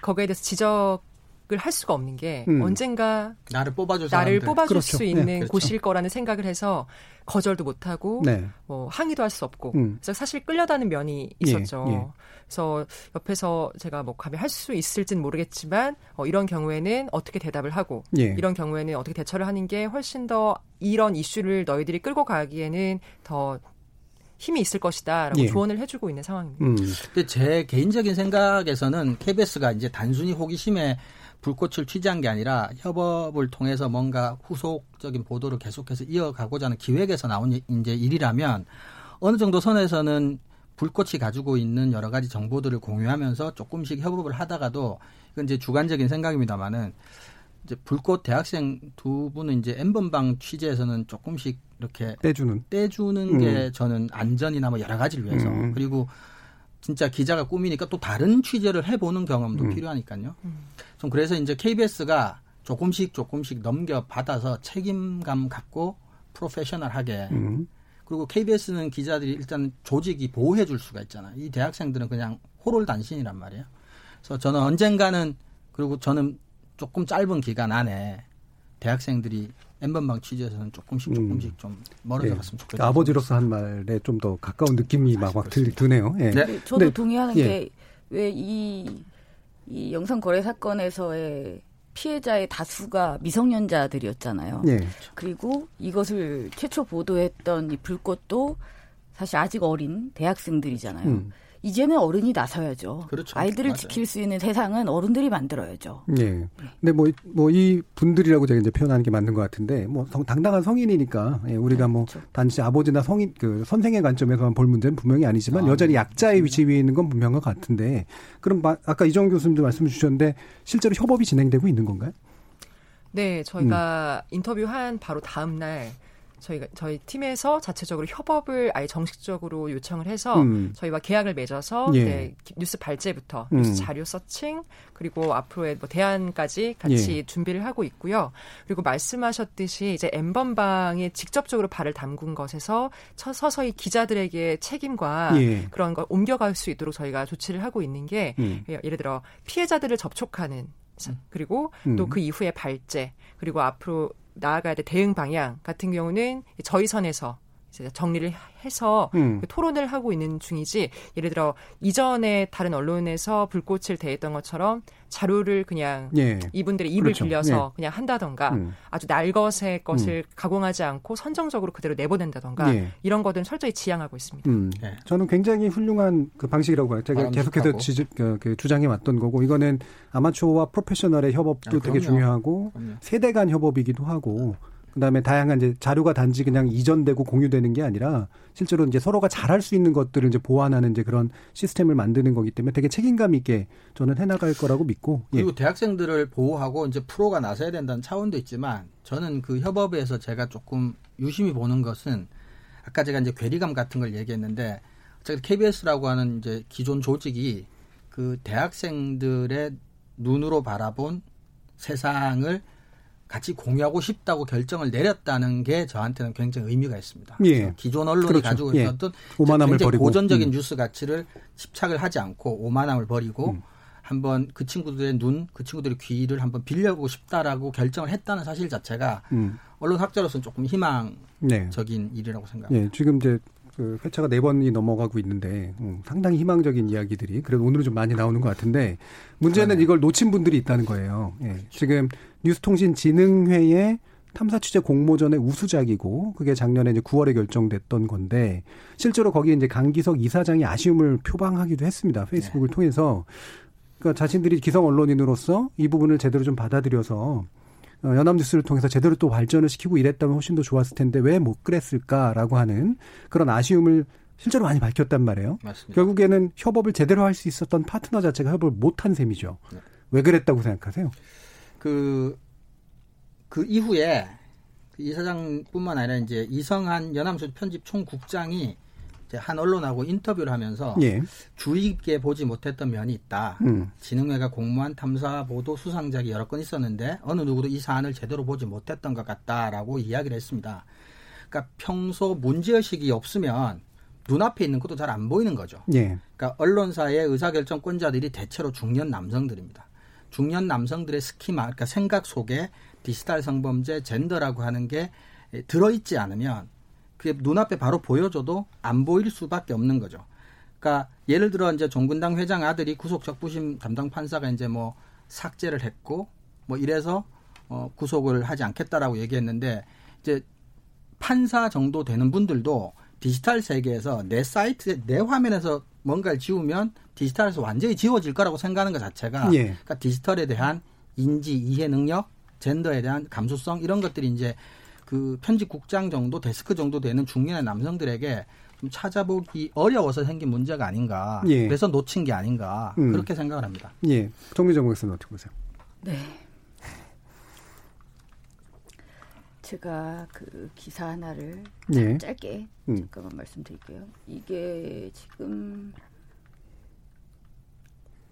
거기에 대해서 지적 을 할 수가 없는 게 음. 언젠가 나를 뽑아줄 나를 뽑아줄 그렇죠. 수 있는 네, 그렇죠. 곳일 거라는 생각을 해서 거절도 못 하고 네. 뭐 항의도 할 수 없고 음. 그래서 사실 끌려다는 면이 예, 있었죠. 예, 예. 그래서 옆에서 제가 뭐 감히 할 수 있을진 모르겠지만 어, 이런 경우에는 어떻게 대답을 하고 예. 이런 경우에는 어떻게 대처를 하는 게 훨씬 더 이런 이슈를 너희들이 끌고 가기에는 더 힘이 있을 것이다라고 예. 조언을 해주고 있는 상황입니다. 음. 근데 제 개인적인 생각에서는 KBS가 이제 단순히 호기심에 불꽃을 취재한 게 아니라 협업을 통해서 뭔가 후속적인 보도를 계속해서 이어가고자 하는 기획에서 나온 이제 일이라면 어느 정도 선에서는 불꽃이 가지고 있는 여러 가지 정보들을 공유하면서 조금씩 협업을 하다가도 이건 이제 주관적인 생각입니다만은 이제 불꽃 대학생 두 분은 이제 엠번방 취재에서는 조금씩 이렇게 떼주는 떼주는 음. 게 저는 안전이나 뭐 여러 가지를 위해서 음. 그리고 진짜 기자가 꿈이니까 또 다른 취재를 해보는 경험도 음. 필요하니까요. 음. 좀 그래서 이제 KBS가 조금씩 조금씩 넘겨 받아서 책임감 갖고 프로페셔널하게 음. 그리고 KBS는 기자들이 일단 조직이 보호해 줄 수가 있잖아. 이 대학생들은 그냥 호롤단신이란 말이에요. 그래서 저는 언젠가는 그리고 저는 조금 짧은 기간 안에 대학생들이 엠번방 취재에서는 조금씩 음. 조금씩 음. 좀 멀어져 예. 갔으면 좋겠다. 아버지로서 한 말에 좀 더 가까운 느낌이 막, 막 드네요. 예. 네. 저도 네. 동의하는 예. 게왜 이, 이 영상 거래 사건에서의 피해자의 다수가 미성년자들이었잖아요. 예. 그리고 이것을 최초 보도했던 이 불꽃도 사실 아직 어린 대학생들이잖아요. 음. 이제는 어른이 나서야죠. 그렇죠. 아이들을 맞아요. 지킬 수 있는 세상은 어른들이 만들어야죠. 예. 근데 뭐, 뭐, 이 분들이라고 제가 이제 표현하는 게 맞는 것 같은데, 뭐, 성, 당당한 성인이니까, 예, 우리가 뭐, 그렇죠. 단지 아버지나 성인, 그, 선생의 관점에서만 볼 문제는 분명히 아니지만, 아, 여전히 약자의 위치 위에 있는 건 분명한 것 같은데, 그럼 마, 아까 이정 교수님도 말씀 주셨는데, 실제로 협업이 진행되고 있는 건가요? 네, 저희가 음. 인터뷰한 바로 다음 날 저희가 저희 팀에서 자체적으로 협업을 아예 정식적으로 요청을 해서 음. 저희와 계약을 맺어서 예. 네, 뉴스 발제부터 음. 뉴스 자료 서칭 그리고 앞으로의 뭐 대안까지 같이 예. 준비를 하고 있고요. 그리고 말씀하셨듯이 이제 엠번방에 직접적으로 발을 담근 것에서 서서히 기자들에게 책임과 예. 그런 걸 옮겨갈 수 있도록 저희가 조치를 하고 있는 게 음. 예를 들어 피해자들을 접촉하는 음. 그리고 또그 이후에 발제 그리고 앞으로 나아가야 될 대응 방향 같은 경우는 저희 선에서 정리를 해서 음. 그 토론을 하고 있는 중이지 예를 들어 이전에 다른 언론에서 불꽃을 대했던 것처럼 자료를 그냥 예. 이분들의 입을 그렇죠. 빌려서 예. 그냥 한다던가 음. 아주 날것의 것을 음. 가공하지 않고 선정적으로 그대로 내보낸다던가 예. 이런 것들은 철저히 지양하고 있습니다. 음. 네. 저는 굉장히 훌륭한 그 방식이라고 봐요. 제가 계속해서 지, 그, 그 주장해 왔던 거고 이거는 아마추어와 프로페셔널의 협업도 아, 되게 중요하고 그럼요. 세대 간 협업이기도 하고 그다음에 다양한 이제 자료가 단지 그냥 이전되고 공유되는 게 아니라 실제로 이제 서로가 잘할 수 있는 것들을 이제 보완하는 이제 그런 시스템을 만드는 거기 때문에 되게 책임감 있게 저는 해나갈 거라고 믿고 예. 그리고 예. 대학생들을 보호하고 이제 프로가 나서야 된다는 차원도 있지만 저는 그 협업에서 제가 조금 유심히 보는 것은 아까 제가 이제 괴리감 같은 걸 얘기했는데 제가 KBS라고 하는 이제 기존 조직이 그 대학생들의 눈으로 바라본 세상을 같이 공유하고 싶다고 결정을 내렸다는 게 저한테는 굉장히 의미가 있습니다. 예. 기존 언론이 그렇죠. 가지고 있었던 예. 오만함을 버리고 고전적인 음. 뉴스 가치를 집착을 하지 않고 오만함을 버리고 음. 한번 그 친구들의 눈, 그 친구들의 귀를 한번 빌려보고 싶다라고 결정을 했다는 사실 자체가 음. 언론 학자로서는 조금 희망적인 네. 일이라고 생각합니다. 예. 지금 이제 그 회차가 네 번이 넘어가고 있는데 음, 상당히 희망적인 이야기들이 그래도 오늘은 좀 많이 나오는 것 같은데 문제는 이걸 놓친 분들이 있다는 거예요. 예. 지금 뉴스통신진흥회의 탐사 취재 공모전의 우수작이고 그게 작년에 이제 9월에 결정됐던 건데 실제로 거기에 이제 강기석 이사장이 아쉬움을 표방하기도 했습니다. 페이스북을 네. 통해서 그러니까 자신들이 기성 언론인으로서 이 부분을 제대로 좀 받아들여서 어, 연합뉴스를 통해서 제대로 또 발전을 시키고 이랬다면 훨씬 더 좋았을 텐데 왜 못 그랬을까라고 하는 그런 아쉬움을 실제로 많이 밝혔단 말이에요. 맞습니다. 결국에는 협업을 제대로 할 수 있었던 파트너 자체가 협업을 못한 셈이죠. 네. 왜 그랬다고 생각하세요? 그, 그 이후에 이 사장뿐만 아니라 이제 이성한 연합뉴스 편집 총국장이 한 언론하고 인터뷰를 하면서 예. 주의 깊게 보지 못했던 면이 있다. 음. 진흥회가 공무원 탐사 보도 수상작이 여러 건 있었는데 어느 누구도 이 사안을 제대로 보지 못했던 것 같다라고 이야기를 했습니다. 그러니까 평소 문제의식이 없으면 눈앞에 있는 것도 잘 안 보이는 거죠. 예. 그러니까 언론사의 의사결정권자들이 대체로 중년 남성들입니다. 중년 남성들의 스키마, 그러니까 생각 속에 디지털 성범죄, 젠더라고 하는 게 들어있지 않으면 그게 눈앞에 바로 보여줘도 안 보일 수밖에 없는 거죠. 그러니까 예를 들어 이제 종군당 회장 아들이 구속 적부심 담당 판사가 이제 뭐 삭제를 했고 뭐 이래서 어 구속을 하지 않겠다라고 얘기했는데 이제 판사 정도 되는 분들도 디지털 세계에서 내 사이트, 내 화면에서 뭔가를 지우면 디지털에서 완전히 지워질 거라고 생각하는 것 자체가 예. 그러니까 디지털에 대한 인지 이해 능력, 젠더에 대한 감수성 이런 것들이 이제 그 편집국장 정도 데스크 정도 되는 중년의 남성들에게 좀 찾아보기 어려워서 생긴 문제가 아닌가. 예. 그래서 놓친 게 아닌가. 음. 그렇게 생각을 합니다. 예. 정미정 목사님 어떻게 보세요? 네. 제가 그 기사 하나를 예. 짧게 음. 잠깐만 말씀드릴게요. 이게 지금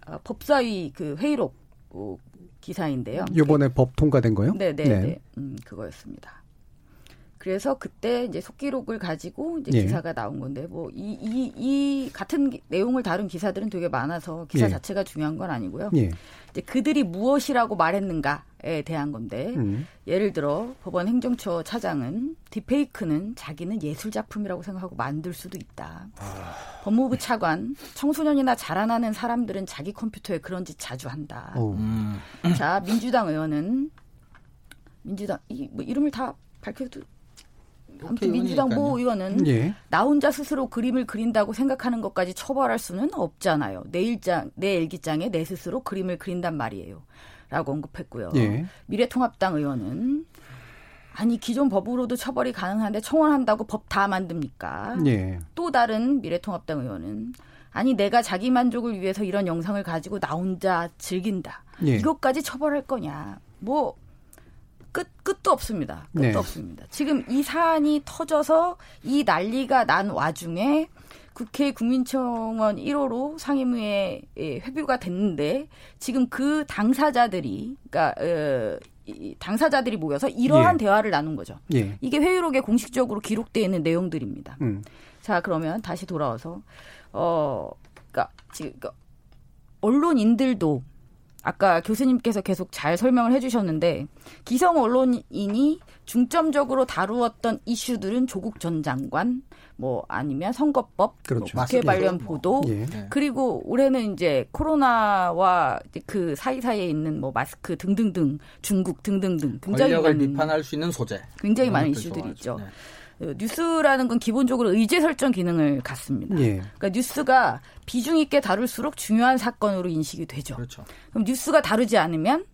아, 법사위 그 회의록 어, 기사인데요. 요번에 법 통과된 거요? 네, 네, 네. 음, 그거였습니다. 그래서 그때 이제 속기록을 가지고 이제 예. 기사가 나온 건데 뭐 이 이 이 같은 기- 내용을 다룬 기사들은 되게 많아서 기사 예. 자체가 중요한 건 아니고요. 예. 이제 그들이 무엇이라고 말했는가에 대한 건데 음. 예를 들어 법원 행정처 차장은 딥페이크는 자기는 예술 작품이라고 생각하고 만들 수도 있다. 법무부 차관 청소년이나 자라나는 사람들은 자기 컴퓨터에 그런 짓 자주 한다. 어. 음. 자 민주당 의원은 민주당 이 뭐 이름을 다 밝혀도 아무튼 민주당 모 의원은 예. 나 혼자 스스로 그림을 그린다고 생각하는 것까지 처벌할 수는 없잖아요. 내 일장, 내 일기장에 내 스스로 그림을 그린단 말이에요. 라고 언급했고요. 예. 미래통합당 의원은 아니 기존 법으로도 처벌이 가능한데 청원한다고 법 다 만듭니까? 예. 또 다른 미래통합당 의원은 아니 내가 자기 만족을 위해서 이런 영상을 가지고 나 혼자 즐긴다. 예. 이것까지 처벌할 거냐? 뭐 끝, 끝도 없습니다. 끝도 네. 없습니다. 지금 이 사안이 터져서 이 난리가 난 와중에 국회 국민청원 1호로 상임위에 예, 회부가 됐는데 지금 그 당사자들이 그러니까 어, 이 당사자들이 모여서 이러한 예. 대화를 나눈 거죠. 예. 이게 회의록에 공식적으로 기록되어 있는 내용들입니다. 음. 자, 그러면 다시 돌아와서 어 그러니까 지금 그러니까 언론인들도 아까 교수님께서 계속 잘 설명을 해주셨는데 기성 언론인이 중점적으로 다루었던 이슈들은 조국 전 장관 뭐 아니면 선거법, 그렇죠. 뭐 국회 마스크 관련 뭐. 보도 예. 네. 그리고 올해는 이제 코로나와 이제 그 사이사이에 있는 뭐 마스크 등등등 중국 등등등 굉장히 권력을 많은 비판할 수 있는 소재. 굉장히 많은 이슈들이 좋아하죠. 있죠. 네. 어, 뉴스라는 건 기본적으로 의제 설정 기능을 갖습니다. 예. 그러니까 뉴스가 비중 있게 다룰수록 중요한 사건으로 인식이 되죠. 그렇죠. 그럼 뉴스가 다루지 않으면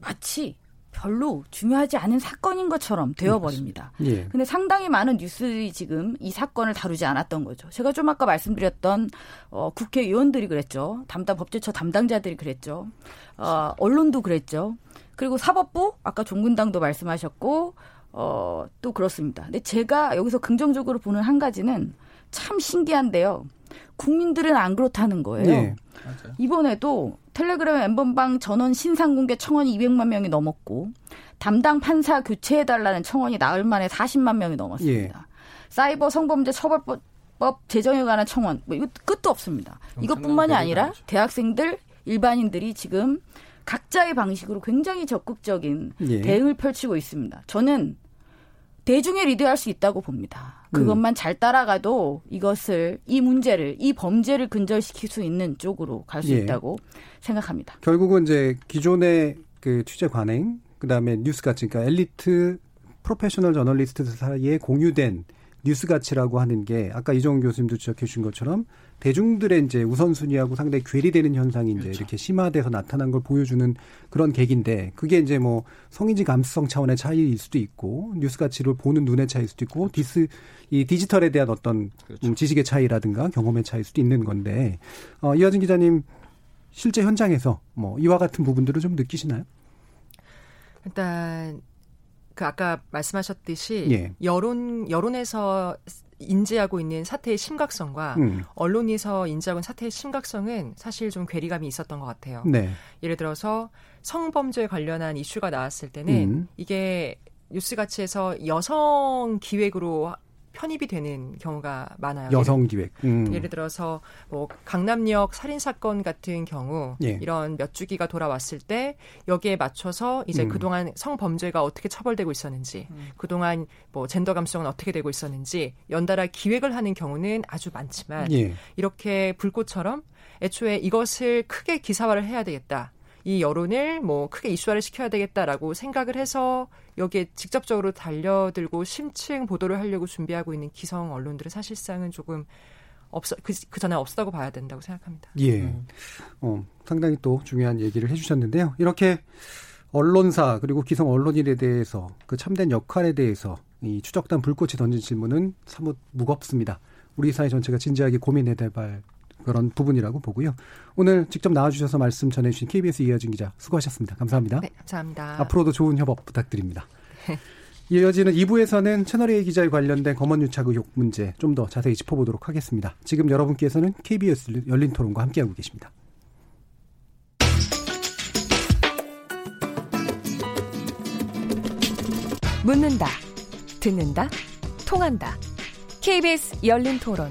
마치 별로 중요하지 않은 사건인 것처럼 되어버립니다. 예. 근데 상당히 많은 뉴스들이 지금 이 사건을 다루지 않았던 거죠. 제가 좀 아까 말씀드렸던 어, 국회의원들이 그랬죠. 담당 법제처 담당자들이 그랬죠. 어, 언론도 그랬죠. 그리고 사법부 아까 종군당도 말씀하셨고 어, 또 그렇습니다. 근데 제가 여기서 긍정적으로 보는 한 가지는 참 신기한데요. 국민들은 안 그렇다는 거예요. 예. 맞아요. 이번에도 텔레그램 엠번방 전원 신상 공개 청원이 200만 명이 넘었고 담당 판사 교체해달라는 청원이 나흘 만에 40만 명이 넘었습니다. 사이버 성범죄 처벌법 제정에 관한 청원 뭐 이거 끝도 없습니다. 이것뿐만이 아니라 대리가 대학생들 일반인들이 지금 각자의 방식으로 굉장히 적극적인 예. 대응을 펼치고 있습니다. 저는 대중에 리드할 수 있다고 봅니다. 음. 그것만 잘 따라가도 이것을 이 문제를 이 범죄를 근절시킬 수 있는 쪽으로 갈수 예. 있다고 생각합니다. 결국은 이제 기존의 그 취재 관행, 그 다음에 뉴스 가치, 그러니까 엘리트 프로페셔널 저널리스트 사이에 공유된 뉴스 가치라고 하는 게 아까 이종훈 교수님도 지적해 주신 것처럼 대중들의 이제 우선순위하고 상당히 괴리되는 현상이 이제 그렇죠. 이렇게 심화돼서 나타난 걸 보여주는 그런 계기인데 그게 이제 뭐 성인지 감수성 차원의 차이일 수도 있고 뉴스 가치를 보는 눈의 차이일 수도 있고 디스 이 디지털에 대한 어떤 그렇죠. 음, 지식의 차이라든가 경험의 차이일 수도 있는 건데 어, 이하진 기자님 실제 현장에서 뭐 이와 같은 부분들을 좀 느끼시나요? 일단 그 아까 말씀하셨듯이 예. 여론 여론에서 인지하고 있는 사태의 심각성과 음. 언론에서 인지하고 있는 사태의 심각성은 사실 좀 괴리감이 있었던 것 같아요. 네. 예를 들어서 성범죄 관련한 이슈가 나왔을 때는 음. 이게 뉴스 가치에서 여성 기획으로 편입이 되는 경우가 많아요. 여성 기획. 음. 예를 들어서 뭐 강남역 살인 사건 같은 경우 예. 이런 몇 주기가 돌아왔을 때 여기에 맞춰서 이제 음. 그동안 성범죄가 어떻게 처벌되고 있었는지, 음. 그동안 뭐 젠더 감성은 어떻게 되고 있었는지 연달아 기획을 하는 경우는 아주 많지만 예. 이렇게 불꽃처럼 애초에 이것을 크게 기사화를 해야 되겠다. 이 여론을 뭐 크게 이슈화를 시켜야 되겠다라고 생각을 해서 여기에 직접적으로 달려들고 심층 보도를 하려고 준비하고 있는 기성 언론들은 사실상은 조금 없어 그, 그 전에 없었다고 봐야 된다고 생각합니다. 예. 음. 어, 상당히 또 중요한 얘기를 해주셨는데요. 이렇게 언론사 그리고 기성 언론인에 대해서 그 참된 역할에 대해서 이 추적단 불꽃이 던진 질문은 사뭇 무겁습니다. 우리 사회 전체가 진지하게 고민해야 될 그런 부분이라고 보고요. 오늘 직접 나와주셔서 말씀 전해주신 KBS 이하진 기자 수고하셨습니다. 감사합니다. 네, 감사합니다. 앞으로도 좋은 협업 부탁드립니다. 네. 이어지는 2부에서는 채널A 기자에 관련된 검언유착 의혹 문제 좀 더 자세히 짚어보도록 하겠습니다. 지금 여러분께서는 KBS 열린 토론과 함께하고 계십니다. 묻는다, 듣는다, 통한다. KBS 열린 토론.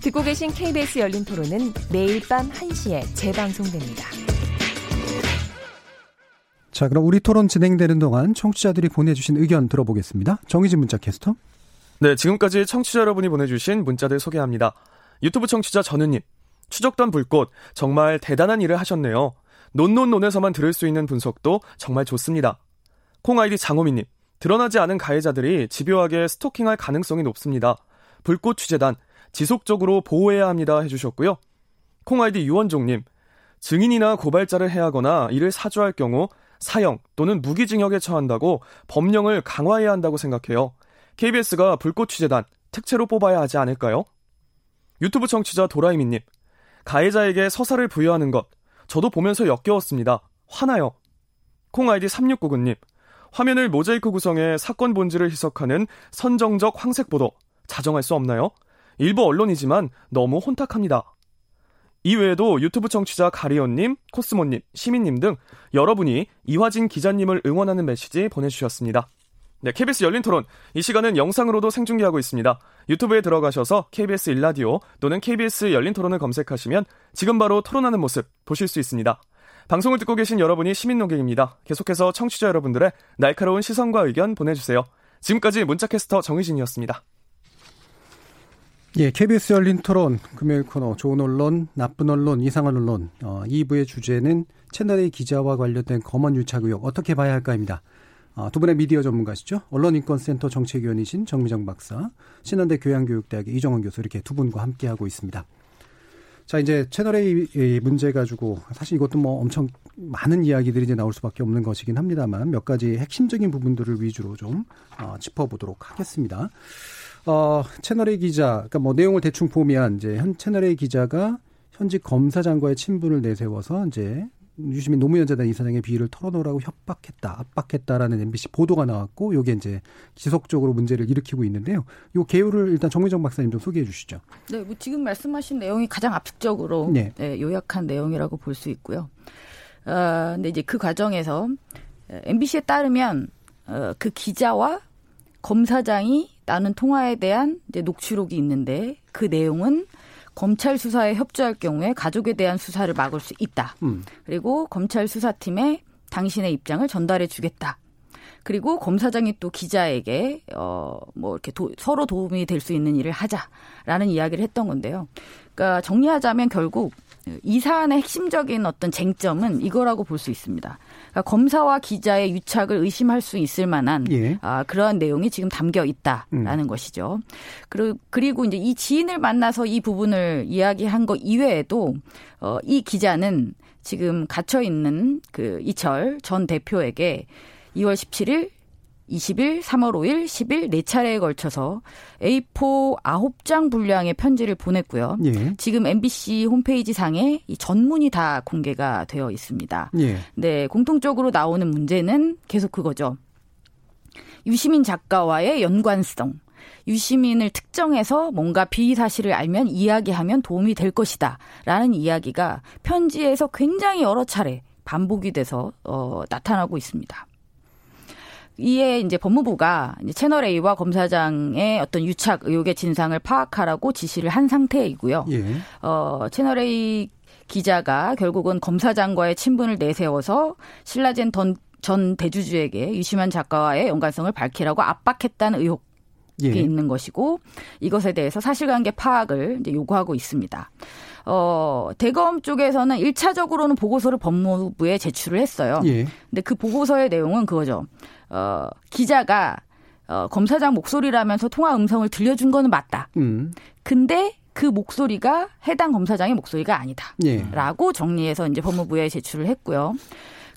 듣고 계신 KBS 열린 토론은 매일 밤 1시에 재방송됩니다. 자, 그럼 우리 토론 진행되는 동안 청취자들이 보내주신 의견 들어보겠습니다. 정희진 문자 캐스터. 네, 지금까지 청취자 여러분이 보내주신 문자들 소개합니다. 유튜브 청취자 전우님, 추적단 불꽃, 정말 대단한 일을 하셨네요. 논논논에서만 들을 수 있는 분석도 정말 좋습니다. 콩 아이디 장호민님, 드러나지 않은 가해자들이 집요하게 스토킹할 가능성이 높습니다. 불꽃 취재단, 지속적으로 보호해야 합니다 해주셨고요. 콩아이디 유원종님, 증인이나 고발자를 해하거나 이를 사주할 경우 사형 또는 무기징역에 처한다고 법령을 강화해야 한다고 생각해요. KBS가 불꽃 취재단 특채로 뽑아야 하지 않을까요? 유튜브 청취자 도라이미님, 가해자에게 서사를 부여하는 것, 저도 보면서 역겨웠습니다. 화나요. 콩아이디 3699님, 화면을 모자이크 구성해 사건 본질을 희석하는 선정적 황색 보도, 자정할 수 없나요? 일부 언론이지만 너무 혼탁합니다. 이외에도 유튜브 청취자 가리온님, 코스모님, 시민님 등 여러분이 이화진 기자님을 응원하는 메시지 보내주셨습니다. 네, KBS 열린 토론. 이 시간은 영상으로도 생중계하고 있습니다. 유튜브에 들어가셔서 KBS 일라디오 또는 KBS 열린 토론을 검색하시면 지금 바로 토론하는 모습 보실 수 있습니다. 방송을 듣고 계신 여러분이 시민 농객입니다. 계속해서 청취자 여러분들의 날카로운 시선과 의견 보내주세요. 지금까지 문자캐스터 정희진이었습니다. 예, KBS 열린 토론 금요일 코너 좋은 언론, 나쁜 언론, 이상한 언론 어, 2부의 주제는 채널A 기자와 관련된 검언 유착 의혹 어떻게 봐야 할까입니다. 어, 두 분의 미디어 전문가시죠. 언론인권센터 정책위원이신 정미정 박사, 신한대 교양교육대학의 이정원 교수 이렇게 두 분과 함께하고 있습니다. 자, 이제 채널A 문제 가지고 사실 이것도 뭐 엄청 많은 이야기들이 이제 나올 수밖에 없는 것이긴 합니다만 몇 가지 핵심적인 부분들을 위주로 좀 어, 짚어보도록 하겠습니다. 어, 채널의 기자, 그러니까 뭐 내용을 대충 보면 이제 현 채널의 기자가 현직 검사장과의 친분을 내세워서 이제 유시민 노무현 재단 이사장의 비위를 털어놓으라고 협박했다, 압박했다라는 MBC 보도가 나왔고, 요게 이제 지속적으로 문제를 일으키고 있는데요. 요 개요를 일단 정미정 박사님 좀 소개해 주시죠. 네, 뭐 지금 말씀하신 내용이 가장 압축적으로 네. 네, 요약한 내용이라고 볼 수 있고요. 어, 근데 이제 그 과정에서 MBC에 따르면 어, 그 기자와 검사장이 나눈 통화에 대한 이제 녹취록이 있는데 그 내용은 검찰 수사에 협조할 경우에 가족에 대한 수사를 막을 수 있다. 음. 그리고 검찰 수사팀에 당신의 입장을 전달해 주겠다. 그리고 검사장이 또 기자에게 어 뭐 이렇게 도, 서로 도움이 될 수 있는 일을 하자라는 이야기를 했던 건데요. 그러니까 정리하자면 결국 이 사안의 핵심적인 어떤 쟁점은 이거라고 볼 수 있습니다. 그러니까 검사와 기자의 유착을 의심할 수 있을 만한 예. 아, 그러한 내용이 지금 담겨 있다라는 음. 것이죠. 그리고, 그리고 이제 이 지인을 만나서 이 부분을 이야기한 것 이외에도 어, 이 기자는 지금 갇혀 있는 그 이철 전 대표에게 2월 17일 20일, 3월 5일, 10일 네 차례에 걸쳐서 A4 9장 분량의 편지를 보냈고요. 예. 지금 MBC 홈페이지 상에 이 전문이 다 공개가 되어 있습니다. 예. 네, 공통적으로 나오는 문제는 계속 그거죠. 유시민 작가와의 연관성. 유시민을 특정해서 뭔가 비의 사실을 알면 이야기하면 도움이 될 것이다. 라는 이야기가 편지에서 굉장히 여러 차례 반복이 돼서 어, 나타나고 있습니다. 이에 이제 법무부가 이제 채널 A와 검사장의 어떤 유착 의혹의 진상을 파악하라고 지시를 한 상태이고요. 예. 어, 채널 A 기자가 결국은 검사장과의 친분을 내세워서 신라젠 전 대주주에게 유시만 작가와의 연관성을 밝히라고 압박했다는 의혹. 이 예. 있는 것이고 이것에 대해서 사실관계 파악을 요구하고 있습니다. 어, 대검 쪽에서는 1차적으로는 보고서를 법무부에 제출을 했어요. 예. 근데 그 보고서의 내용은 그거죠. 어, 기자가 어, 검사장 목소리라면서 통화 음성을 들려준 거는 맞다. 음. 근데 그 목소리가 해당 검사장의 목소리가 아니다. 예. 라고 정리해서 이제 법무부에 제출을 했고요.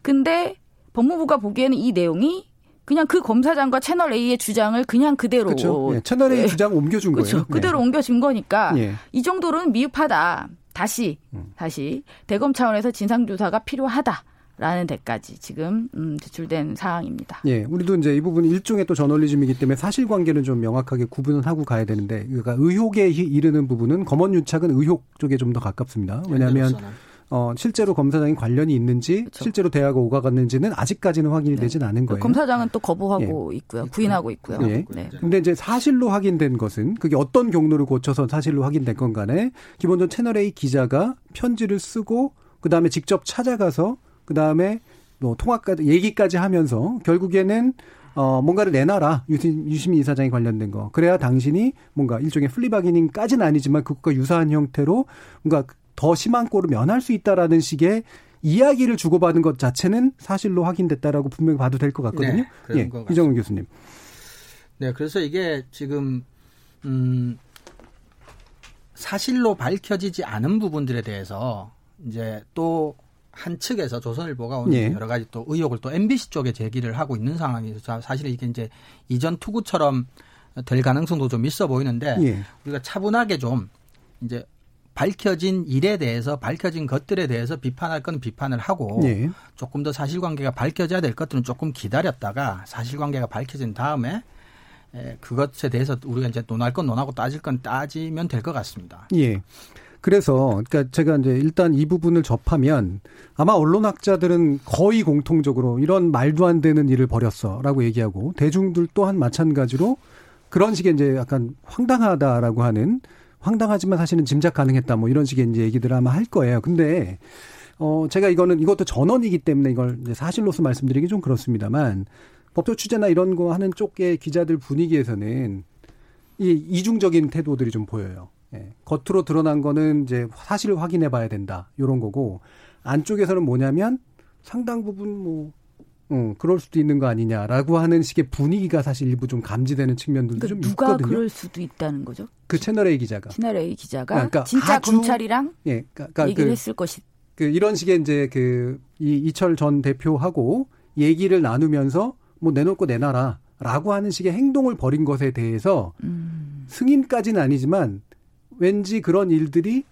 근데 법무부가 보기에는 이 내용이 그냥 그 검사장과 채널 A의 주장을 그냥 그대로 그렇죠. 예, 채널 A 네. 주장 [laughs] 옮겨준 그렇죠. 거예요. 그대로 네. 옮겨준 거니까 예. 이 정도로는 미흡하다. 다시 음. 다시 대검 차원에서 진상 조사가 필요하다. 라는 데까지 지금 음, 제출된 사항입니다. 예, 우리도 이제 이 부분 일종의 또 저널리즘이기 때문에 사실관계는 좀 명확하게 구분을 하고 가야 되는데, 그러니까 의혹에 이르는 부분은 검언 유착은 의혹 쪽에 좀 더 가깝습니다. 왜냐하면 어, 실제로 검사장이 관련이 있는지 그렇죠. 실제로 대화가 오가갔는지는 아직까지는 확인이 네. 되진 않은 거예요. 검사장은 또 거부하고 예. 있고요. 부인하고 있고요. 예. 네. 근데 이제 사실로 확인된 것은 그게 어떤 경로를 거쳐서 사실로 확인된 건 간에 기본적으로 채널 A 기자가 편지를 쓰고 그다음에 직접 찾아가서 그 다음에 뭐 통화까지 얘기까지 하면서 결국에는 어 뭔가를 내놔라 유심, 유시민 이사장이 관련된 거 그래야 당신이 뭔가 일종의 플리바기닝까지는 아니지만 그것과 유사한 형태로 뭔가 더 심한 꼴을 면할 수 있다라는 식의 이야기를 주고받은 것 자체는 사실로 확인됐다라고 분명히 봐도 될 것 같거든요. 네, 예, 이정훈 교수님. 네, 그래서 이게 지금 음 사실로 밝혀지지 않은 부분들에 대해서 이제 또 한 측에서 조선일보가 오늘 예. 여러 가지 또 의혹을 또 MBC 쪽에 제기를 하고 있는 상황이서 사실 이게 이제 이전 투구처럼 될 가능성도 좀 있어 보이는데 예. 우리가 차분하게 좀 이제 밝혀진 일에 대해서 밝혀진 것들에 대해서 비판할 건 비판을 하고 네. 조금 더 사실관계가 밝혀져야 될 것들은 조금 기다렸다가 사실관계가 밝혀진 다음에 그것에 대해서 우리가 이제 논할 건 논하고 따질 건 따지면 될 것 같습니다. 예. 그래서 그러니까 제가 이제 일단 이 부분을 접하면 아마 언론학자들은 거의 공통적으로 이런 말도 안 되는 일을 벌였어라고 얘기하고 대중들 또한 마찬가지로 그런 식의 이제 약간 황당하다라고 하는 황당하지만 사실은 짐작 가능했다 뭐 이런 식의 이제 얘기들을 아마 할 거예요. 근데 어 제가 이거는 이것도 전원이기 때문에 이걸 이제 사실로서 말씀드리기 좀 그렇습니다만 법조 취재나 이런 거 하는 쪽의 기자들 분위기에서는 이 이중적인 태도들이 좀 보여요. 예. 겉으로 드러난 거는 이제 사실을 확인해 봐야 된다. 요런 거고 안쪽에서는 뭐냐면 상당 부분 뭐 어, 그럴 수도 있는 거 아니냐라고 하는 식의 분위기가 사실 일부 좀 감지되는 측면들도 그러니까 좀 누가 있거든요. 누가 그럴 수도 있다는 거죠? 그 채널 A 기자가. 채널 A 기자가 그러니까 진짜 아주, 검찰이랑 예, 그러니까, 그러니까 얘기를 그, 했을 것이. 그 이런 식의 이제 그 이 이철 전 대표하고 얘기를 나누면서 뭐 내놓을 거 내놔라라고 하는 식의 행동을 벌인 것에 대해서 음. 승인까지는 아니지만 왠지 그런 일들이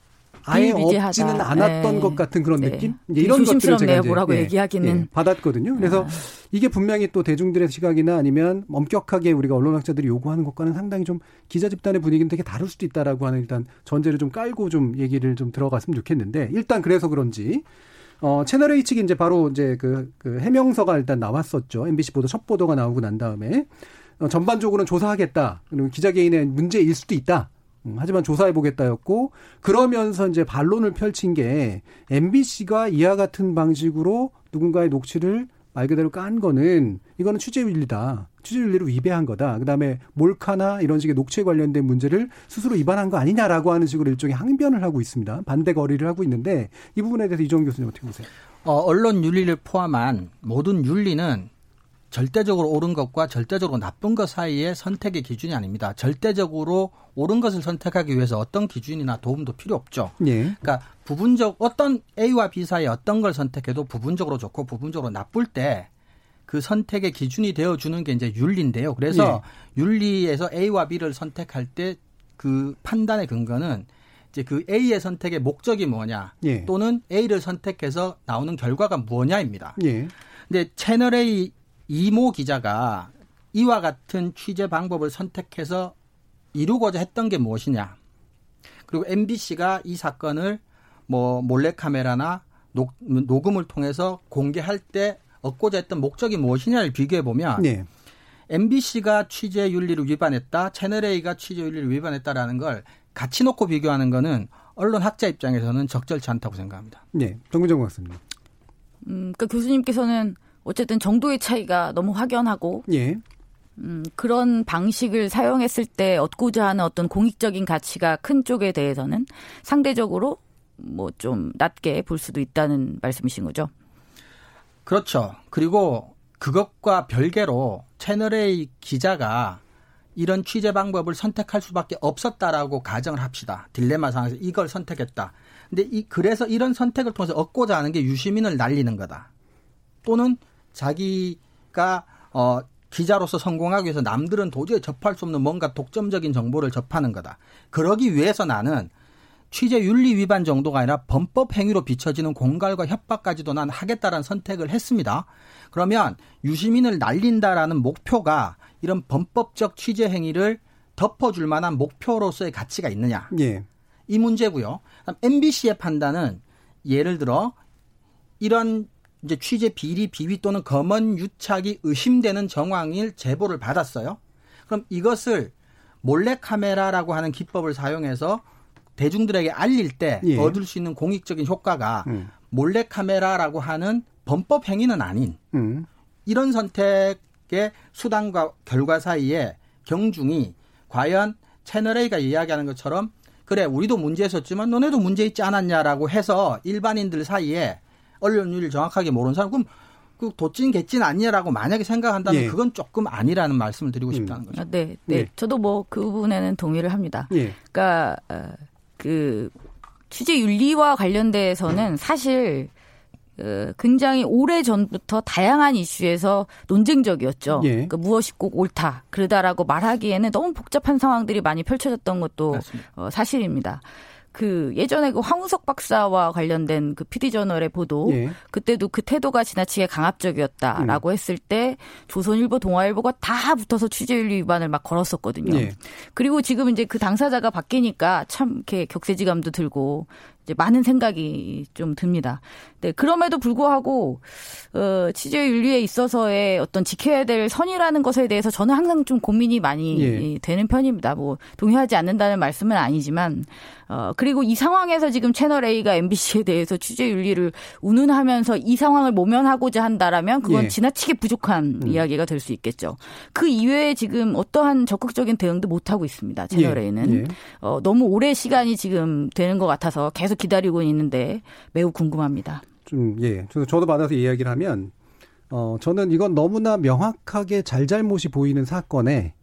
아예 없지는 않았던 네. 것 같은 그런 네. 느낌? 이제 이런 것들을 제가 이제 뭐라고 예, 얘기하기는 예, 받았거든요. 그래서 아. 이게 분명히 또 대중들의 시각이나 아니면 엄격하게 우리가 언론학자들이 요구하는 것과는 상당히 좀 기자 집단의 분위기는 되게 다를 수도 있다라고 하는 일단 전제를 좀 깔고 좀 얘기를 좀 들어갔으면 좋겠는데 일단 그래서 그런지 어, 채널 A 측이 이제 바로 이제 그, 그 해명서가 일단 나왔었죠. MBC 보도 첫 보도가 나오고 난 다음에 어, 전반적으로는 조사하겠다. 그리고 기자 개인의 문제일 수도 있다. 음, 하지만 조사해 보겠다였고 그러면서 이제 반론을 펼친 게 MBC가 이와 같은 방식으로 누군가의 녹취를 말 그대로 깐 거는 이거는 취재 윤리다. 취재 윤리를 위배한 거다. 그다음에 몰카나 이런 식의 녹취에 관련된 문제를 스스로 위반한 거 아니냐라고 하는 식으로 일종의 항변을 하고 있습니다. 반대 거리를 하고 있는데 이 부분에 대해서 이종 교수님 어떻게 보세요? 어, 언론 윤리를 포함한 모든 윤리는 절대적으로 옳은 것과 절대적으로 나쁜 것 사이의 선택의 기준이 아닙니다. 절대적으로 옳은 것을 선택하기 위해서 어떤 기준이나 도움도 필요 없죠. 예. 그러니까 부분적 어떤 A와 B 사이에 어떤 걸 선택해도 부분적으로 좋고 부분적으로 나쁠 때 그 선택의 기준이 되어 주는 게 이제 윤리인데요. 그래서 예. 윤리에서 A와 B를 선택할 때 그 판단의 근거는 이제 그 A의 선택의 목적이 뭐냐 예. 또는 A를 선택해서 나오는 결과가 뭐냐입니다. 예. 근데 채널 A 이모 기자가 이와 같은 취재 방법을 선택해서 이루고자 했던 게 무엇이냐. 그리고 MBC가 이 사건을 뭐 몰래카메라나 녹, 녹음을 통해서 공개할 때 얻고자 했던 목적이 무엇이냐를 비교해 보면 네. MBC가 취재 윤리를 위반했다, 채널 A가 취재 윤리를 위반했다라는 걸 같이 놓고 비교하는 거는 언론 학자 입장에서는 적절치 않다고 생각합니다. 네, 정근정 박사님. 음, 그러니까 교수님께서는 어쨌든 정도의 차이가 너무 확연하고 예. 음, 그런 방식을 사용했을 때 얻고자 하는 어떤 공익적인 가치가 큰 쪽에 대해서는 상대적으로 뭐 좀 낮게 볼 수도 있다는 말씀이신 거죠. 그렇죠. 그리고 그것과 별개로 채널A 기자가 이런 취재 방법을 선택할 수밖에 없었다라고 가정을 합시다. 딜레마 상황에서 이걸 선택했다. 근데 이 그래서 이런 선택을 통해서 얻고자 하는 게 유시민을 날리는 거다. 또는 자기가 어 기자로서 성공하기 위해서 남들은 도저히 접할 수 없는 뭔가 독점적인 정보를 접하는 거다. 그러기 위해서 나는 취재 윤리 위반 정도가 아니라 범법 행위로 비춰지는 공갈과 협박까지도 난 하겠다라는 선택을 했습니다. 그러면 유시민을 날린다라는 목표가 이런 범법적 취재 행위를 덮어줄 만한 목표로서의 가치가 있느냐. 예. 이 문제고요. MBC의 판단은 예를 들어 이런 이제 취재 비리 비위 또는 검언 유착이 의심되는 정황일 제보를 받았어요. 그럼 이것을 몰래 카메라라고 하는 기법을 사용해서 대중들에게 알릴 때 예. 얻을 수 있는 공익적인 효과가 음. 몰래 카메라라고 하는 범법 행위는 아닌 음. 이런 선택의 수단과 결과 사이에 경중이 과연 채널 A가 이야기하는 것처럼 그래 우리도 문제 있었지만 너네도 문제 있지 않았냐라고 해서 일반인들 사이에 언론율 정확하게 모르는 사람 그럼 그 도찐 개찐 아니냐라고 만약에 생각한다면 예. 그건 조금 아니라는 말씀을 드리고 싶다는 음. 거죠. 아, 네, 네. 예. 저도 뭐 그 부분에는 동의를 합니다. 예. 그러니까 어, 그 취재 윤리와 관련돼서는 사실 그 굉장히 오래 전부터 다양한 이슈에서 논쟁적이었죠. 예. 그러니까 무엇이 꼭 옳다, 그러다라고 말하기에는 너무 복잡한 상황들이 많이 펼쳐졌던 것도 어, 사실입니다. 그 예전에 그 황우석 박사와 관련된 그 PD 저널의 보도 예. 그때도 그 태도가 지나치게 강압적이었다라고 음. 했을 때 조선일보, 동아일보가 다 붙어서 취재윤리 위반을 막 걸었었거든요. 예. 그리고 지금 이제 그 당사자가 바뀌니까 참 이렇게 격세지감도 들고 이제 많은 생각이 좀 듭니다. 네, 그럼에도 불구하고 어, 취재 윤리에 있어서의 어떤 지켜야 될 선이라는 것에 대해서 저는 항상 좀 고민이 많이 예. 되는 편입니다. 뭐 동의하지 않는다는 말씀은 아니지만 어, 그리고 이 상황에서 지금 채널 A가 MBC에 대해서 취재 윤리를 운운하면서 이 상황을 모면하고자 한다라면 그건 예. 지나치게 부족한 음. 이야기가 될 수 있겠죠. 그 이외에 지금 어떠한 적극적인 대응도 못 하고 있습니다. 채널 예. A는 예. 어, 너무 오래 시간이 지금 되는 것 같아서 계속 기다리고 있는데 매우 궁금합니다. 좀 예, 저도 받아서 이야기를 하면 어 저는 이건 너무나 명확하게 잘잘못이 보이는 사건에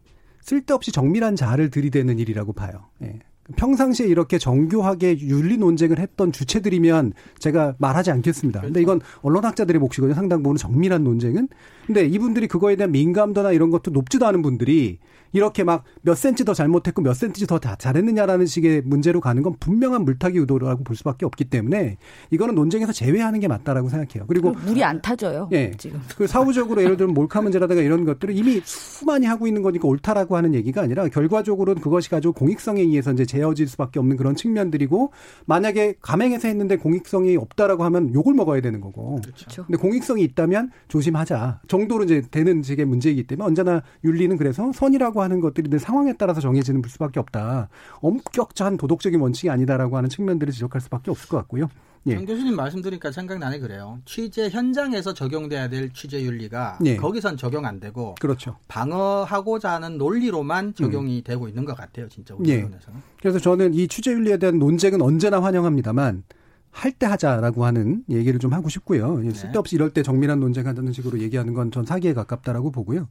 쓸데없이 정밀한 자를 들이대는 일이라고 봐요. 예. 평상시에 이렇게 정교하게 윤리 논쟁을 했던 주체들이면 제가 말하지 않겠습니다. 근데 이건 언론학자들의 몫이거든요. 상당 부분 정밀한 논쟁은. 근데 이분들이 그거에 대한 민감도나 이런 것도 높지도 않은 분들이 이렇게 막 몇 센치 더 잘못했고 몇 센치 더 잘했느냐라는 식의 문제로 가는 건 분명한 물타기 의도라고 볼 수밖에 없기 때문에 이거는 논쟁에서 제외하는 게 맞다라고 생각해요. 그리고 물이 안 타져요. 예. 지금. 그 사후적으로 예를 들면 몰카 문제라든가 이런 것들을 이미 수많이 하고 있는 거니까 옳다라고 하는 얘기가 아니라 결과적으로는 그것이 가지고 공익성에 의해서 이제 제어질 수밖에 없는 그런 측면들이고 만약에 감행해서 했는데 공익성이 없다라고 하면 욕을 먹어야 되는 거고. 그렇죠. 근데 공익성이 있다면 조심하자 정도로 이제 되는 식의 문제이기 때문에 언제나 윤리는 그래서 선이라고 하는 것들이 늘 상황에 따라서 정해지는 수밖에 없다. 엄격한 도덕적인 원칙이 아니다라고 하는 측면들을 지적할 수밖에 없을 것 같고요. 예. 정 교수님 말씀 드리니까 생각나네 그래요. 취재 현장에서 적용돼야 될 취재 윤리가 예. 거기선 적용 안 되고 그렇죠. 방어하고자 하는 논리로만 적용이 음. 되고 있는 것 같아요, 진짜 우리 예. 언에서는. 그래서 저는 이 취재 윤리에 대한 논쟁은 언제나 환영합니다만 할 때 하자라고 하는 얘기를 좀 하고 싶고요. 네. 쓸데없이 이럴 때 정밀한 논쟁한다는 식으로 얘기하는 건 전 사기에 가깝다라고 보고요.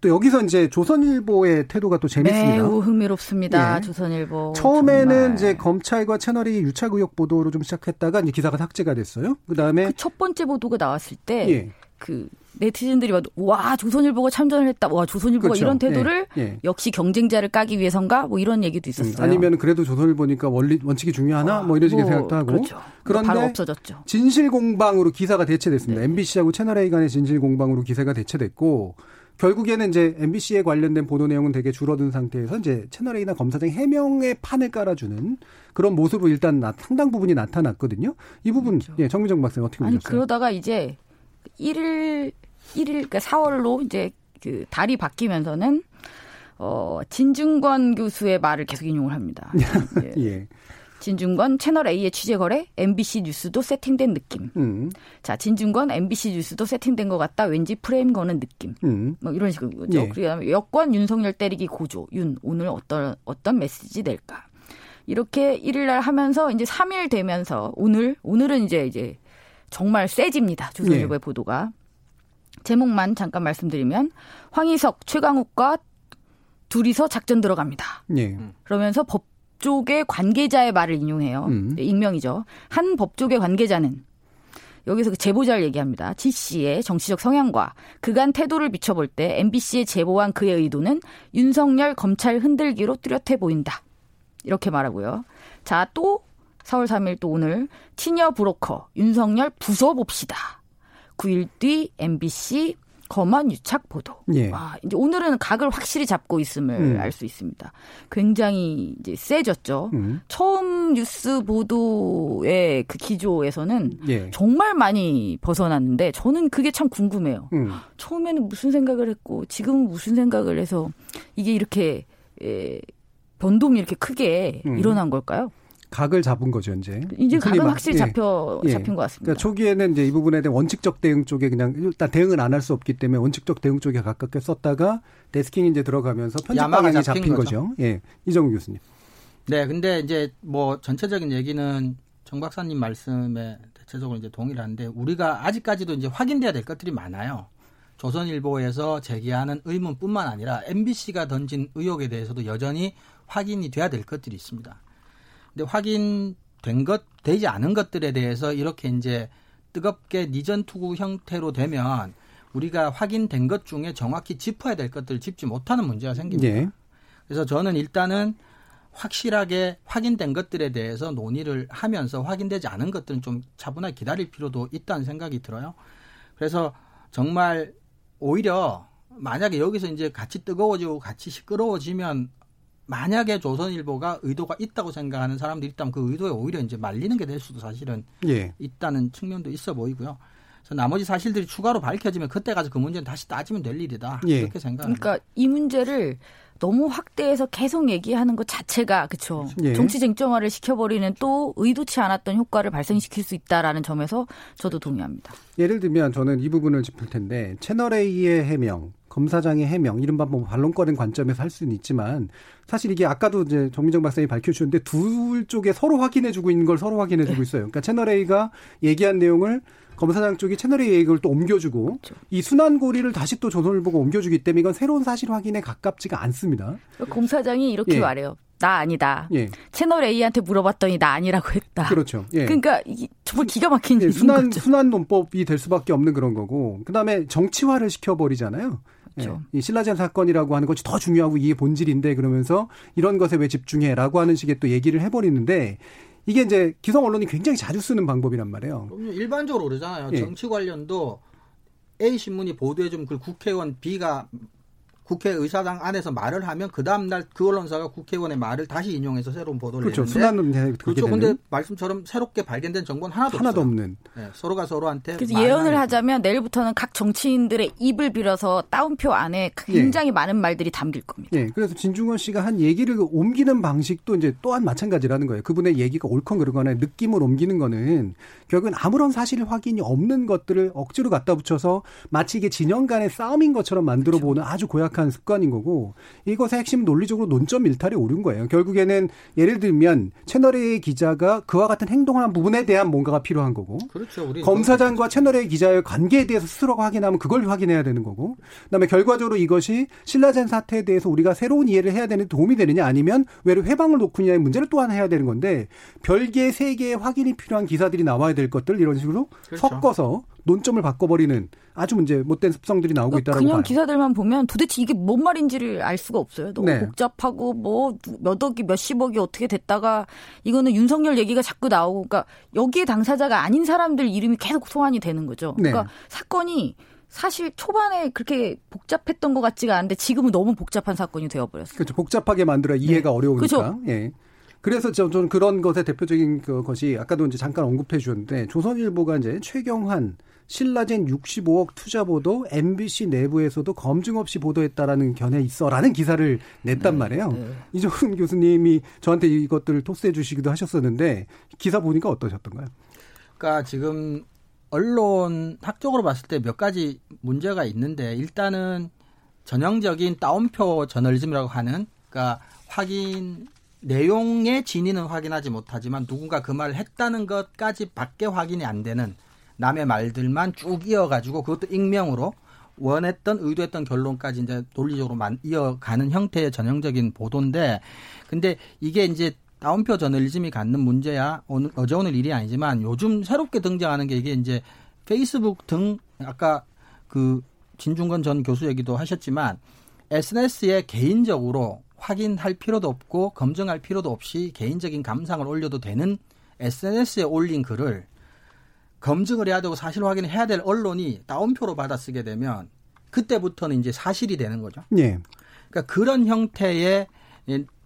또 여기서 이제 조선일보의 태도가 또 재밌습니다. 매우 흥미롭습니다. 네. 조선일보. 처음에는 정말. 이제 검찰과 채널이 유착 의혹 보도로 좀 시작했다가 이제 기사가 삭제가 됐어요. 그다음에 그 첫 번째 보도가 나왔을 때 예. 그 네티즌들이 와 조선일보가 참전을 했다. 와 조선일보가 그렇죠. 이런 태도를 예, 예. 역시 경쟁자를 까기 위해선가 뭐 이런 얘기도 있었어요. 음, 아니면 그래도 조선일보니까 원리 원칙이 중요하나 와, 뭐 이런 식의 뭐, 생각도 하고. 그렇죠. 그런데 바로 없어졌죠. 진실 공방으로 기사가 대체됐습니다. 네. MBC하고 채널 A 간의 진실 공방으로 기사가 대체됐고 결국에는 이제 MBC에 관련된 보도 내용은 되게 줄어든 상태에서 이제 채널 A나 검사장 해명의 판을 깔아주는 그런 모습을 일단 나, 상당 부분이 나타났거든요. 이 부분 그렇죠. 예, 정미정 박사님 어떻게 보셨어요? 아니 그러다가 이제 1일 1일 그러니까 4월로 이제 그 달이 바뀌면서는 어 진중권 교수의 말을 계속 인용을 합니다. [laughs] 예. 예. 진중권 채널 A의 취재 거래, MBC 뉴스도 세팅된 느낌. 음. 자, 진중권 MBC 뉴스도 세팅된 것 같다. 왠지 프레임 거는 느낌. 음. 뭐 이런 식으로 죠 예. 그다음에 여권 윤석열 때리기 고조. 윤 오늘 어떤 어떤 메시지 낼까? 이렇게 1일 날 하면서 이제 3일 되면서 오늘 오늘은 이제 이제 정말 세집니다. 조선일보의 예. 보도가. 제목만 잠깐 말씀드리면 황희석, 최강욱과 둘이서 작전 들어갑니다. 예. 그러면서 법조계 관계자의 말을 인용해요. 음. 네, 익명이죠. 한 법조계 관계자는 여기서 그 제보자를 얘기합니다. 지 씨의 정치적 성향과 그간 태도를 비춰볼 때 MBC의 제보한 그의 의도는 윤석열 검찰 흔들기로 뚜렷해 보인다. 이렇게 말하고요. 자, 또 4월 3일 또 오늘 티녀 브로커 윤석열 부숴봅시다. 9일 뒤 MBC 검언 유착 보도. 예. 와, 이제 오늘은 각을 확실히 잡고 있음을 음. 알수 있습니다. 굉장히 이제 세졌죠. 음. 처음 뉴스 보도의 그 기조에서는 예. 정말 많이 벗어났는데 저는 그게 참 궁금해요. 음. 처음에는 무슨 생각을 했고 지금은 무슨 생각을 해서 이게 이렇게 예, 변동이 이렇게 크게 음. 일어난 걸까요? 각을 잡은 거죠, 이제. 이제 각은 확실히 예. 잡혀 예. 잡힌 것 같습니다. 그러니까 초기에는 이제 이 부분에 대한 원칙적 대응 쪽에 그냥 일단 대응을 안 할 수 없기 때문에 원칙적 대응 쪽에 가깝게 썼다가 데스킹이 이제 들어가면서 편집 방향이 잡힌 거죠. 거죠. 예. 이정우 교수님. 네, 근데 이제 뭐 전체적인 얘기는 정 박사님 말씀에 대체적으로 이제 하는데 우리가 아직까지도 이제 확인돼야 될 것들이 많아요. 조선일보에서 제기하는 의문뿐만 아니라 MBC가 던진 의혹에 대해서도 여전히 확인이 돼야 될 것들이 있습니다. 근데 확인된 것 되지 않은 것들에 대해서 이렇게 이제 뜨겁게 니전 투구 형태로 되면 우리가 확인된 것 중에 정확히 짚어야 될 것들을 짚지 못하는 문제가 생깁니다. 네. 그래서 저는 일단은 확실하게 확인된 것들에 대해서 논의를 하면서 확인되지 않은 것들은 좀 차분하게 기다릴 필요도 있다는 생각이 들어요. 그래서 정말 오히려 만약에 여기서 이제 같이 뜨거워지고 같이 시끄러워지면 만약에 조선일보가 의도가 있다고 생각하는 사람들이 있다면 그 의도에 오히려 이제 말리는 게 될 수도 사실은 예. 있다는 측면도 있어 보이고요. 그래서 나머지 사실들이 추가로 밝혀지면 그때 가서 그 문제는 다시 따지면 될 일이다. 예. 이렇게 생각합니다. 그러니까 이 문제를 너무 확대해서 계속 얘기하는 것 자체가 그렇죠. 예. 정치 쟁점화를 시켜버리는 또 의도치 않았던 효과를 발생시킬 수 있다라는 점에서 저도 동의합니다. 예를 들면 저는 이 부분을 짚을 텐데 채널 A의 해명, 검사장의 해명, 이른바 뭐 반론거리는 관점에서 할 수는 있지만 사실 이게 아까도 이제 정민정 박사님이 밝혀주셨는데 둘 쪽에 서로 확인해주고 있는 걸 서로 확인해주고 있어요. 그러니까 채널 A가 얘기한 내용을 검사장 쪽이 채널 A 얘기를 또 옮겨주고 그렇죠. 이 순환고리를 다시 또 조선일보가 옮겨주기 때문에 이건 새로운 사실 확인에 가깝지가 않습니다. 검사장이 이렇게 예. 말해요. 나 아니다. 예. 채널 A한테 물어봤더니 나 아니라고 했다. 그렇죠. 예. 그러니까 정말 기가 막힌 예, 순환 거죠. 순환 논법이 될 수밖에 없는 그런 거고. 그다음에 정치화를 시켜버리잖아요. 그렇죠. 예, 이 신라젠 사건이라고 하는 것이 더 중요하고 이게 본질인데 그러면서 이런 것에 왜 집중해라고 하는 식의 또 얘기를 해버리는데 이게 이제 기성 언론이 굉장히 자주 쓰는 방법이란 말이에요. 일반적으로 그러잖아요. 예. 정치 관련도 A 신문이 보도해준 그 국회의원 B가 국회의사당 안에서 말을 하면 그 다음 날 그 언론사가 국회의원의 말을 다시 인용해서 새로운 보도를 그렇죠. 내는데 순환은 그렇죠. 근데 말씀처럼 새롭게 발견된 정보는 하나도, 하나도. 없는. 네, 서로가 서로한테 예언을. 하자면 내일부터는 각 정치인들의 입을 빌어서 따옴표 안에 굉장히 많은 말들이 담길 겁니다. 예, 그래서 진중권 씨가 한 얘기를 옮기는 방식도 이제 또한 마찬가지라는 거예요. 그분의 얘기가 옳건 그르거나 느낌을 옮기는 거는 결국은 아무런 사실 확인이 없는 것들을 억지로 갖다 붙여서 마치 이게 진영 간의 싸움인 것처럼 만들어 보는 아주 고약한 습관인 거고 이것의 핵심 논리적으로 논점 일탈이 옳은 거예요. 결국에는 예를 들면 채널A 기자가 그와 같은 행동을 한 부분에 대한 뭔가가 필요한 거고 그렇죠. 검사장과 채널A 기자의 관계에 대해서 스스로가 확인하면 그걸 확인해야 되는 거고 그다음에 결과적으로 이것이 신라젠 사태에 대해서 우리가 새로운 이해를 해야 되는 데 도움이 되느냐 아니면 외로 회방을 놓느냐의 문제를 또한 해야 되는 건데 별개의 세 개의 확인이 필요한 기사들이 나와야 될 것들 이런 식으로 그렇죠. 섞어서 논점을 바꿔버리는 아주 문제 못된 습성들이 나오고 있다라고 그냥 봐요. 기사들만 보면 도대체 이게 뭔 말인지를 알 수가 없어요. 너무 네. 복잡하고 뭐 몇 억이 몇십억이 어떻게 됐다가 이거는 윤석열 얘기가 자꾸 나오고 그러니까 여기에 당사자가 아닌 사람들 이름이 계속 소환이 되는 거죠. 네. 그러니까 사건이 사실 초반에 그렇게 복잡했던 것 같지가 않은데 지금은 너무 복잡한 사건이 되어버렸어요. 그렇죠. 복잡하게 만들어 이해가 네. 어려우니까. 그죠. 예. 그래서 저- 저는 그런 것의 대표적인 그 것이 아까도 이제 잠깐 언급해 주셨는데 조선일보가 이제 최경환 신라젠 65억 투자 보도 MBC 내부에서도 검증 없이 보도했다라는 견해 있어라는 기사를 냈단 말이에요. 네. 이종훈 [laughs] 교수님이 저한테 이것들을 토스해 주시기도 하셨었는데 기사 보니까 어떠셨던가요? 그러니까 지금 언론 학적으로 봤을 때 몇 가지 문제가 있는데 일단은 전형적인 따옴표 저널리즘이라고 하는 그러니까 확인 내용의 진위는 확인하지 못하지만 누군가 그 말을 했다는 것까지 밖에 확인이 안 되는 남의 말들만 쭉 이어가지고 그것도 익명으로 원했던 의도했던 결론까지 이제 논리적으로 만 이어가는 형태의 전형적인 보도인데 근데 이게 이제 따옴표 저널리즘이 갖는 문제야 오늘 어제 오늘 일이 아니지만 요즘 새롭게 등장하는 게 이게 이제 페이스북 등 아까 그 진중건 전 교수 얘기도 하셨지만 SNS에 개인적으로 확인할 필요도 없고 검증할 필요도 없이 개인적인 감상을 올려도 되는 SNS에 올린 글을 검증을 해야 되고 사실 확인을 해야 될 언론이 따옴표로 받아 쓰게 되면 그때부터는 이제 사실이 되는 거죠. 예. 그러니까 그런 형태의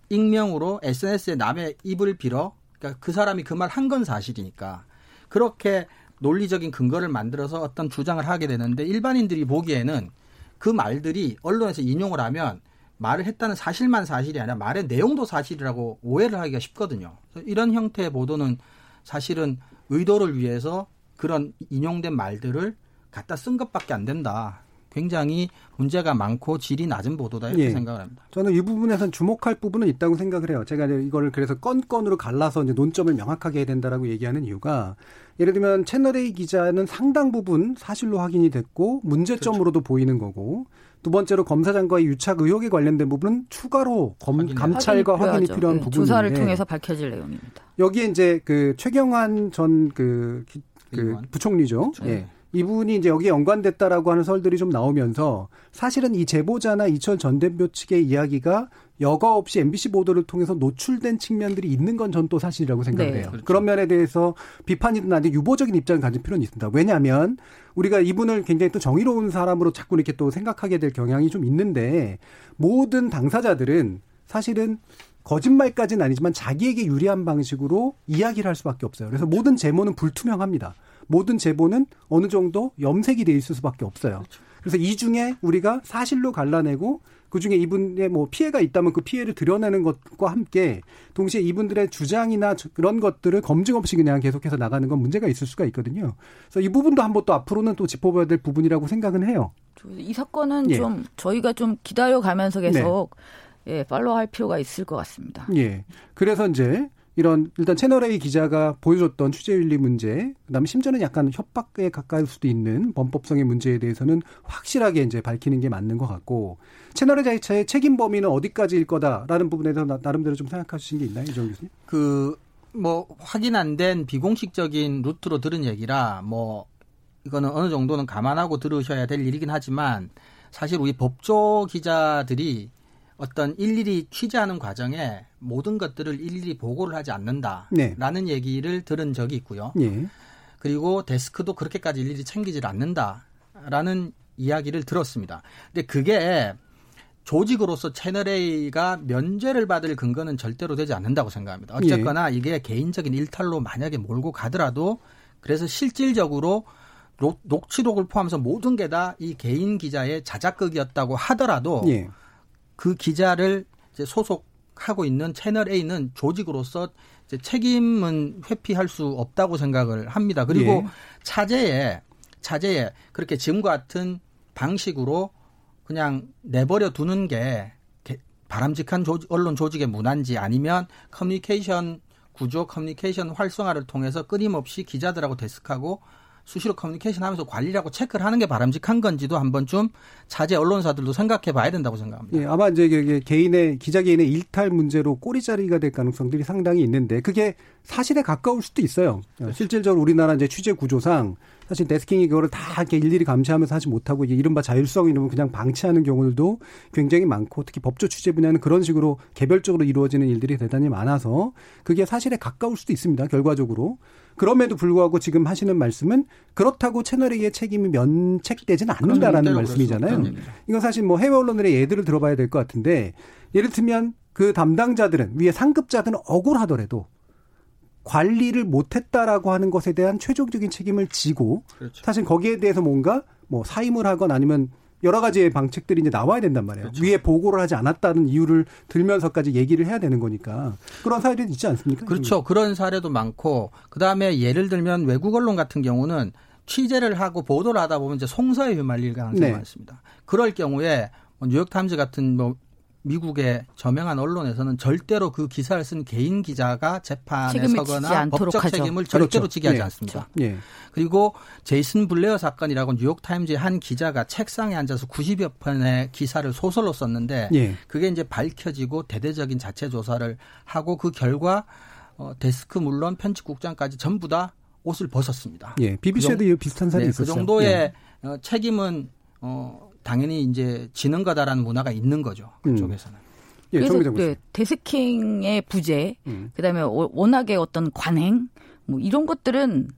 익명으로 SNS에 남의 입을 빌어 그러니까 그 사람이 그 말 한 건 사실이니까 그렇게 논리적인 근거를 만들어서 어떤 주장을 하게 되는데 일반인들이 보기에는 그 말들이 언론에서 인용을 하면 말을 했다는 사실만 사실이 아니라 말의 내용도 사실이라고 오해를 하기가 쉽거든요. 이런 형태의 보도는 사실은 의도를 위해서 그런 인용된 말들을 갖다 쓴 것밖에 안 된다. 굉장히 문제가 많고 질이 낮은 보도다 이렇게 예. 생각을 합니다. 저는 이 부분에선 주목할 부분은 있다고 생각을 해요. 제가 이거를 그래서 건건으로 갈라서 이제 논점을 명확하게 해야 된다라고 얘기하는 이유가 예를 들면 채널A 기자는 상당 부분 사실로 확인이 됐고 문제점으로도 보이는 거고 두 번째로 검사장과의 유착 의혹에 관련된 부분은 추가로 검, 감찰과 확인이 확인이. 필요한 네, 부분인데 조사를 통해서 밝혀질 내용입니다. 여기에 이제 그 최경환 전그 그. 부총리죠. 예. 이분이 이제 여기에 연관됐다라고 하는 설들이 좀 나오면서 사실은 이 제보자나 이철 전 대표 측의 이야기가 여과 없이 MBC 보도를 통해서 노출된 측면들이 있는 건 전 또 사실이라고 생각을 네. 해요. 그렇죠. 그런 면에 대해서 비판이든 아니든 유보적인 입장을 가질 필요는 있습니다. 왜냐하면 우리가 이분을 굉장히 또 정의로운 사람으로 자꾸 이렇게 또 생각하게 될 경향이 좀 있는데 모든 당사자들은 사실은 거짓말까지는 아니지만 자기에게 유리한 방식으로 이야기를 할 수밖에 없어요. 그래서 모든 제보는 불투명합니다. 모든 제보는 어느 정도 염색이 돼 있을 수밖에 없어요. 그래서 이 중에 우리가 사실로 갈라내고 그 중에 이분의 뭐 피해가 있다면 그 피해를 드러내는 것과 함께 동시에 이분들의 주장이나 저- 그런 것들을 검증 없이 그냥 계속해서 나가는 건 문제가 있을 수가 있거든요. 그래서 이 부분도 한번 또 앞으로는 또 짚어봐야 될 부분이라고 생각은 해요. 이 사건은 예. 좀 저희가 좀 기다려 가면서 계속 예, 팔로우할 필요가 있을 것 같습니다. 예. 그래서 이제 이런 일단 채널A 기자가 보여줬던 취재윤리 문제, 그다음에 심지어는 약간 협박에 가까울 수도 있는 범법성의 문제에 대해서는 확실하게 이제 밝히는 게 맞는 것 같고 채널A 자체의 책임 범위는 어디까지일 거다라는 부분에 대해서 나- 나름대로 좀 생각하신 게 있나요, 이정 교수님? 그 뭐 확인 안 된 비공식적인 루트로 들은 얘기라 뭐 이거는 어느 정도는 감안하고 들으셔야 될 일이긴 하지만 사실 우리 법조 기자들이 어떤 일일이 취재하는 과정에 모든 것들을 일일이 보고를 하지 않는다라는 네. 얘기를 들은 적이 있고요. 예. 그리고 데스크도 그렇게까지 일일이 챙기질 않는다라는 이야기를 들었습니다. 근데 그게 조직으로서 채널 A가 면죄를 받을 근거는 절대로 되지 않는다고 생각합니다. 어쨌거나 예. 이게 개인적인 일탈로 만약에 몰고 가더라도 그래서 실질적으로 녹취록을 포함해서 모든 게 다 이 개인 기자의 자작극이었다고 하더라도 예. 그 기자를 이제 소속하고 있는 채널 A는 조직으로서 이제 책임은 회피할 수 없다고 생각을 합니다. 그리고 예. 차제에 차제에 그렇게 지금과 같은 방식으로 그냥 내버려 두는 게 바람직한 조직, 언론 조직의 문화인지 아니면 커뮤니케이션 구조 커뮤니케이션 활성화를 통해서 끊임없이 기자들하고 데스크하고 수시로 커뮤니케이션 하면서 관리하고 체크를 하는 게 바람직한 건지도 한번 좀 자제 언론사들도 생각해 봐야 된다고 생각합니다. 예, 아마 이제 개인의 기자 개인의 일탈 문제로 꼬리자리가 될 가능성들이 상당히 있는데 그게 사실에 가까울 수도 있어요. 그렇죠. 실질적으로 우리나라 이제 취재 구조상 사실 데스킹이 그거를 다 이렇게 일일이 감시하면서 하지 못하고 이제 이른바 자율성 이름을 그냥 방치하는 경우들도 굉장히 많고 특히 법조 취재 분야는 그런 식으로 개별적으로 이루어지는 일들이 대단히 많아서 그게 사실에 가까울 수도 있습니다. 결과적으로. 그럼에도 불구하고 지금 하시는 말씀은 그렇다고 채널A의 책임이 면책되지는 않는다라는 말씀이잖아요. 이건 사실 뭐 해외 언론들의 예들을 들어봐야 될 것 같은데 예를 들면 그 담당자들은 위에 상급자들은 억울하더라도 관리를 못했다라고 하는 것에 대한 최종적인 책임을 지고 그렇죠. 사실 거기에 대해서 뭔가 뭐 사임을 하건 아니면 여러 가지의 방책들이 이제 나와야 된단 말이에요. 그렇죠. 위에 보고를 하지 않았다는 이유를 들면서까지 얘기를 해야 되는 거니까 그런 사례도 있지 않습니까? 그렇죠. 그런 사례도 많고 그 다음에 예를 들면 외국 언론 같은 경우는 취재를 하고 보도를 하다 보면 이제 송사에 휘말릴 가능성이 네. 많습니다. 그럴 경우에 뭐 뉴욕타임즈 같은 뭐 미국의 저명한 언론에서는 절대로 그 기사를 쓴 개인 기자가 재판에 서거나 법적 하죠. 책임을 절대로 그렇죠. 지게 하지 예. 않습니다. 예. 그리고 제이슨 블레어 사건이라고 뉴욕타임즈의 한 기자가 책상에 앉아서 90여 편의 기사를 소설로 썼는데 예. 그게 이제 밝혀지고 대대적인 자체 조사를 하고 그 결과 어, 데스크 물론 편집국장까지 전부 다 옷을 벗었습니다. 예, BBC에도 그 비슷한 사례 네, 있었어요. 그 정도의 예. 어, 책임은 어, 당연히 이제 지는 거다라는 문화가 있는 거죠. 그쪽에서는. 음. 예, 그래서 네, 데스킹의 부재, 음. 그다음에 워낙에 어떤 관행, 뭐 이런 것들은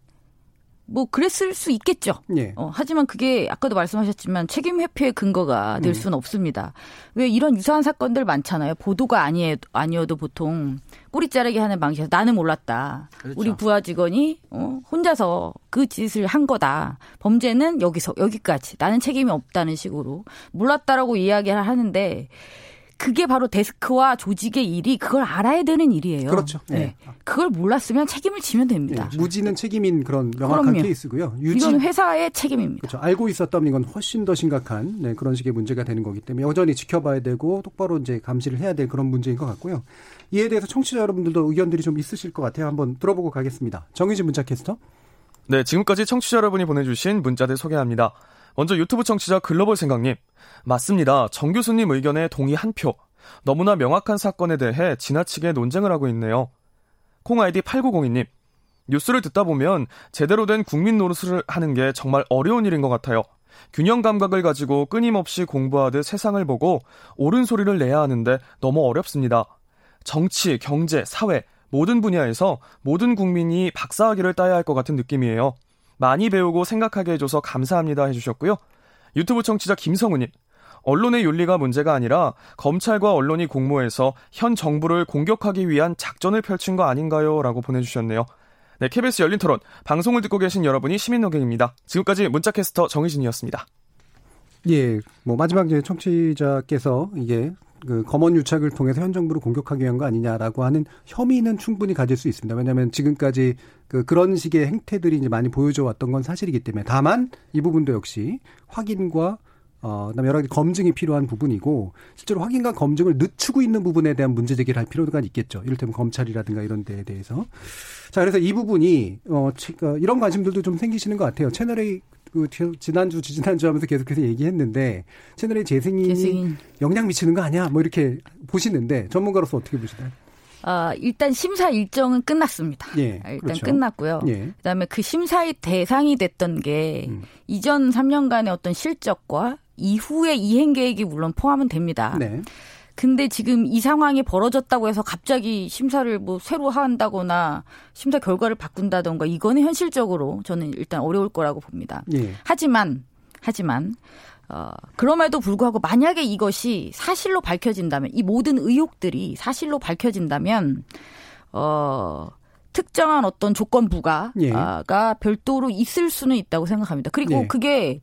뭐 그랬을 수 있겠죠. 예. 어, 하지만 그게 아까도 말씀하셨지만 책임 회피의 근거가 될 음. 수는 없습니다. 왜 이런 유사한 사건들 많잖아요. 보도가 아니에, 아니어도 보통 꼬리 자르기 하는 방식에서 나는 몰랐다. 그렇죠. 우리 부하 직원이 어, 혼자서 그 짓을 한 거다. 범죄는 여기서 여기까지. 나는 책임이 없다는 식으로 몰랐다라고 이야기를 하는데 그게 바로 데스크와 조직의 일이 그걸 알아야 되는 일이에요. 그렇죠. 네. 네. 그걸 몰랐으면 책임을 지면 됩니다. 네. 무지는 책임인 그런 명확한 그럼요. 케이스고요. 유지... 이건 회사의 책임입니다. 그렇죠. 알고 있었다면 이건 훨씬 더 심각한 네, 그런 식의 문제가 되는 거기 때문에 여전히 지켜봐야 되고 똑바로 이제 감시를 해야 될 그런 문제인 것 같고요. 이에 대해서 청취자 여러분들도 의견들이 좀 있으실 것 같아요. 한번 들어보고 가겠습니다. 정의진 문자 캐스터. 네, 지금까지 청취자 여러분이 보내주신 문자들 소개합니다. 먼저 유튜브 청취자 글로벌 생각님. 맞습니다. 정 교수님 의견에 동의 한 표. 너무나 명확한 사건에 대해 지나치게 논쟁을 하고 있네요. 콩 아이디 8902님. 뉴스를 듣다 보면 제대로 된 국민 노릇을 하는 게 정말 어려운 일인 것 같아요. 균형 감각을 가지고 끊임없이 공부하듯 세상을 보고 옳은 소리를 내야 하는데 너무 어렵습니다. 정치, 경제, 사회 모든 분야에서 모든 국민이 박사학위를 따야 할 것 같은 느낌이에요. 많이 배우고 생각하게 해줘서 감사합니다 해주셨고요. 유튜브 청취자 김성우님. 언론의 윤리가 문제가 아니라 검찰과 언론이 공모해서 현 정부를 공격하기 위한 작전을 펼친 거 아닌가요? 라고 보내주셨네요. 네, KBS 열린 토론. 방송을 듣고 계신 여러분이 시민노경입니다. 지금까지 문자캐스터 정희진이었습니다. 예, 뭐 마지막 이제 청취자께서 이게 그 검언 유착을 통해서 현 정부를 공격하기 위한 거 아니냐라고 하는 혐의는 충분히 가질 수 있습니다. 왜냐하면 지금까지 그 그런 식의 행태들이 이제 많이 보여져 왔던 건 사실이기 때문에 다만 이 부분도 역시 확인과 어, 그다음에 여러 가지 검증이 필요한 부분이고 실제로 확인과 검증을 늦추고 있는 부분에 대한 문제 제기를 할 필요가 있겠죠. 이를테면 검찰이라든가 이런 데에 대해서. 자, 그래서 이 부분이 어, 어 이런 관심들도 좀 생기시는 것 같아요. 채널A 그 지난주 지지난주 하면서 계속해서 얘기했는데 채널의 재생이 재승인. 영향 미치는 거 아니야? 뭐 이렇게 보시는데 전문가로서 어떻게 보시나요? 아, 일단 심사 일정은 끝났습니다. 예, 일단 그렇죠. 끝났고요. 예. 그다음에 그 심사의 대상이 됐던 게 음. 이전 3년간의 어떤 실적과 이후의 이행 계획이 물론 포함은 됩니다. 네. 근데 지금 이 상황이 벌어졌다고 해서 갑자기 심사를 뭐 새로 한다거나 심사 결과를 바꾼다던가 이거는 현실적으로 저는 일단 어려울 거라고 봅니다. 예. 하지만 하지만 어, 그럼에도 불구하고 만약에 이것이 사실로 밝혀진다면 이 모든 의혹들이 사실로 밝혀진다면 어 특정한 어떤 조건부가 예. 가 별도로 있을 수는 있다고 생각합니다. 그리고 예. 그게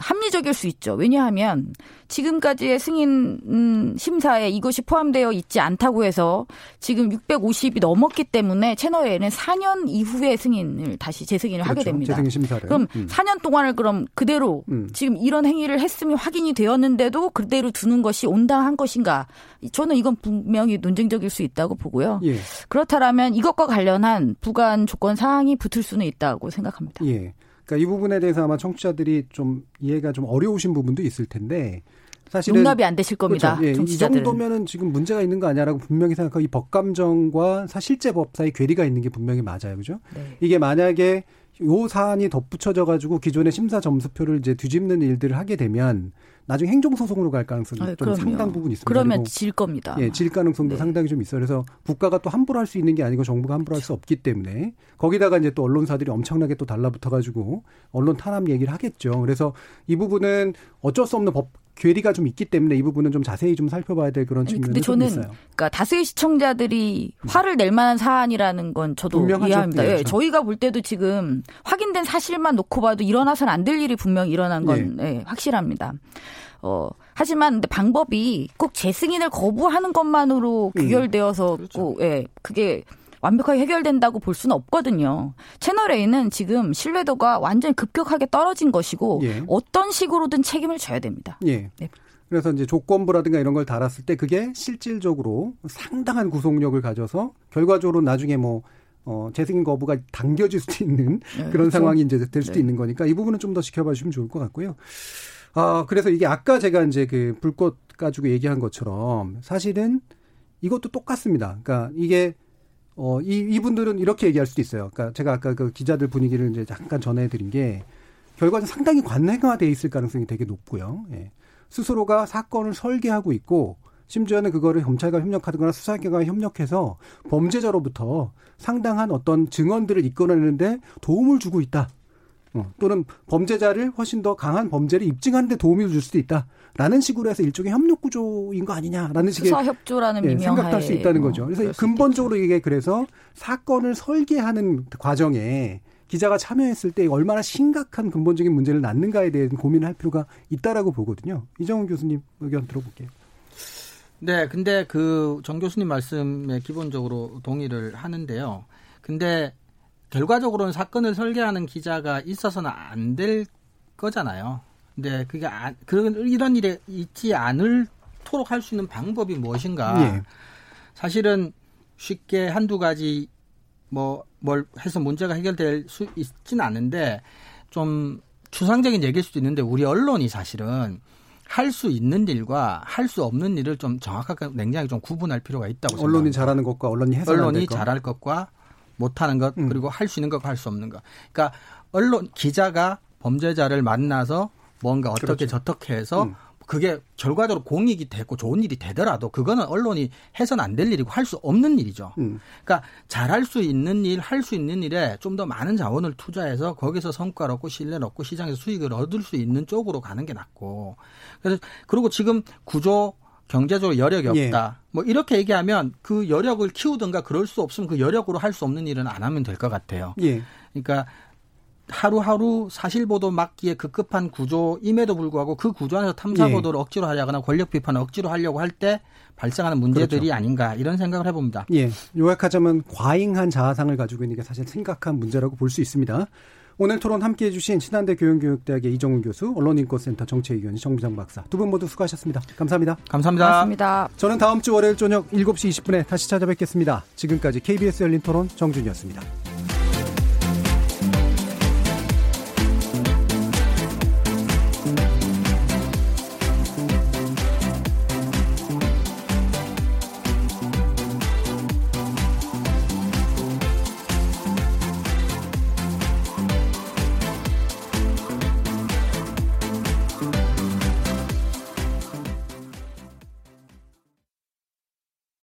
합리적일 수 있죠. 왜냐하면 지금까지의 승인 음, 심사에 이것이 포함되어 있지 않다고 해서 지금 650이 넘었기 때문에 채널A는 4년 이후에 승인을 다시 재승인을 하게 그렇죠. 됩니다. 재승인 심사를. 그럼 음. 4년 동안을 그럼 그대로 음. 지금 이런 행위를 했음이 확인이 되었는데도 그대로 두는 것이 온당한 것인가? 저는 이건 분명히 논쟁적일 수 있다고 보고요. 예. 그렇다면 이것과 관련한 부관 조건 사항이 붙을 수는 있다고 생각합니다. 예. 그러니까 이 부분에 대해서 아마 청취자들이 좀 이해가 좀 어려우신 부분도 있을 텐데 사실은 용납이 안 되실 겁니다. 그렇죠. 예, 이. 정도면은 지금 문제가 있는 거 아니야라고 분명히 생각하고 이 법감정과 사- 실제 법 사이 괴리가 있는 게 분명히 맞아요. 그죠? 네. 이게 만약에 요 사안이 덧붙여져 가지고 기존의 심사 점수표를 이제 뒤집는 일들을 하게 되면 나중에 행정소송으로 갈 가능성이 아유, 좀 그럼요. 상당 부분 있습니다. 그러면 질 겁니다. 예, 질 가능성도 네. 상당히 좀 있어요. 그래서 국가가 또 함부로 할 수 있는 게 아니고 정부가 함부로 할 수 없기 때문에 거기다가 이제 또 언론사들이 엄청나게 또 달라붙어 가지고 언론 탄압 얘기를 하겠죠. 그래서 이 부분은 어쩔 수 없는 법 괴리가 좀 있기 때문에 이 부분은 좀 자세히 좀 살펴봐야 될 그런 측면이 근데 좀 저는 있어요. 그러니까 다수의 시청자들이 화를 낼 만한 사안이라는 건 저도 분명하죠. 이해합니다. 네, 예, 그렇죠. 저희가 볼 때도 지금 확인된 사실만 놓고 봐도 일어나서는 안될 일이 분명히 일어난 건 예, 확실합니다. 어, 하지만 근데 방법이 꼭 재승인을 거부하는 것만으로 음. 귀결되어서 그렇죠. 꼭 예, 그게 완벽하게 해결된다고 볼 수는 없거든요. 채널 A는 지금 신뢰도가 완전히 급격하게 떨어진 것이고 예. 어떤 식으로든 책임을 져야 됩니다. 예. 네. 그래서 이제 조건부라든가 이런 걸 달았을 때 그게 실질적으로 상당한 구속력을 가져서 결과적으로 나중에 뭐 어, 재승인 거부가 당겨질 수도 있는 네, 그런 그렇죠. 상황이 이제 될 수도 네. 있는 거니까 이 부분은 좀 더 지켜봐 주시면 좋을 것 같고요. 아, 그래서 이게 아까 제가 이제 그 불꽃 가지고 얘기한 것처럼 사실은 이것도 똑같습니다. 그러니까 이게 어, 이, 이분들은 이렇게 얘기할 수도 있어요. 그러니까 제가 아까 그 기자들 분위기를 이제 잠깐 전해드린 게 결과는 상당히 관행화돼 있을 가능성이 되게 높고요. 예. 스스로가 사건을 설계하고 있고 심지어는 그거를 검찰과 협력하거나 수사기관과 협력해서 범죄자로부터 상당한 어떤 증언들을 이끌어내는데 도움을 주고 있다. 어, 또는 범죄자를 훨씬 더 강한 범죄를 입증하는 데 도움을 줄 수도 있다. 라는 식으로 해서 일종의 협력 구조인 거 아니냐라는 식의 수사 협조라는 예, 생각할 수 있다는 거죠. 어, 그래서 근본적으로 이게 그래서 사건을 설계하는 과정에 기자가 참여했을 때 얼마나 심각한 근본적인 문제를 낳는가에 대한 고민을 할 필요가 있다라고 보거든요. 이정훈 교수님 의견 들어볼게요. 네, 근데 그 정 교수님 말씀에 기본적으로 동의를 하는데요. 근데 결과적으로는 사건을 설계하는 기자가 있어서는 안 될 거잖아요. 근데 그게 안, 그런 이런 일에 있지 않을토록 할 수 있는 방법이 무엇인가? 예. 사실은 쉽게 한두 가지 뭐 뭘 해서 문제가 해결될 수 있지는 않은데 좀 추상적인 얘기일 수도 있는데 우리 언론이 사실은 할 수 있는 일과 할 수 없는 일을 좀 정확하게 냉정하게 좀 구분할 필요가 있다고 언론이 생각합니다. 잘하는 것과 언론이 해서 언론이 잘할 것과 못하는 것 음. 그리고 할 수 있는 것과 할 수 없는 것. 그러니까 언론 기자가 범죄자를 만나서 뭔가 어떻게 그렇죠. 저떻게 해서 음. 그게 결과적으로 공익이 되고 좋은 일이 되더라도 그거는 언론이 해서는 안될 일이고 할 수 없는 일이죠. 음. 그러니까 잘할 수 있는 일, 할 수 있는 일에 좀 더 많은 자원을 투자해서 거기서 성과를 얻고 신뢰를 얻고 시장에서 수익을 얻을 수 있는 쪽으로 가는 게 낫고. 그래서 그리고 지금 구조 경제적으로 여력이 예. 없다. 뭐 이렇게 얘기하면 그 여력을 키우든가 그럴 수 없으면 그 여력으로 할 수 없는 일은 안 하면 될 것 같아요. 예. 그러니까 하루하루 사실보도 막기에 급급한 구조임에도 불구하고 그 구조 안에서 탐사 예. 보도를 억지로 하려거나 권력 비판을 억지로 하려고 할 때 발생하는 문제들이 그렇죠. 아닌가 이런 생각을 해봅니다. 예. 요약하자면 과잉한 자아상을 가지고 있는 게 사실 심각한 문제라고 볼 수 있습니다. 오늘 토론 함께 해 주신 신한대 교양교육대학의 이정훈 교수, 언론인권센터 정책위원 정비정 박사 두 분 모두 수고하셨습니다. 감사합니다. 감사합니다. 고맙습니다. 저는 다음 주 월요일 저녁 7시 20분에 다시 찾아뵙겠습니다. 지금까지 KBS 열린 토론 정준이었습니다.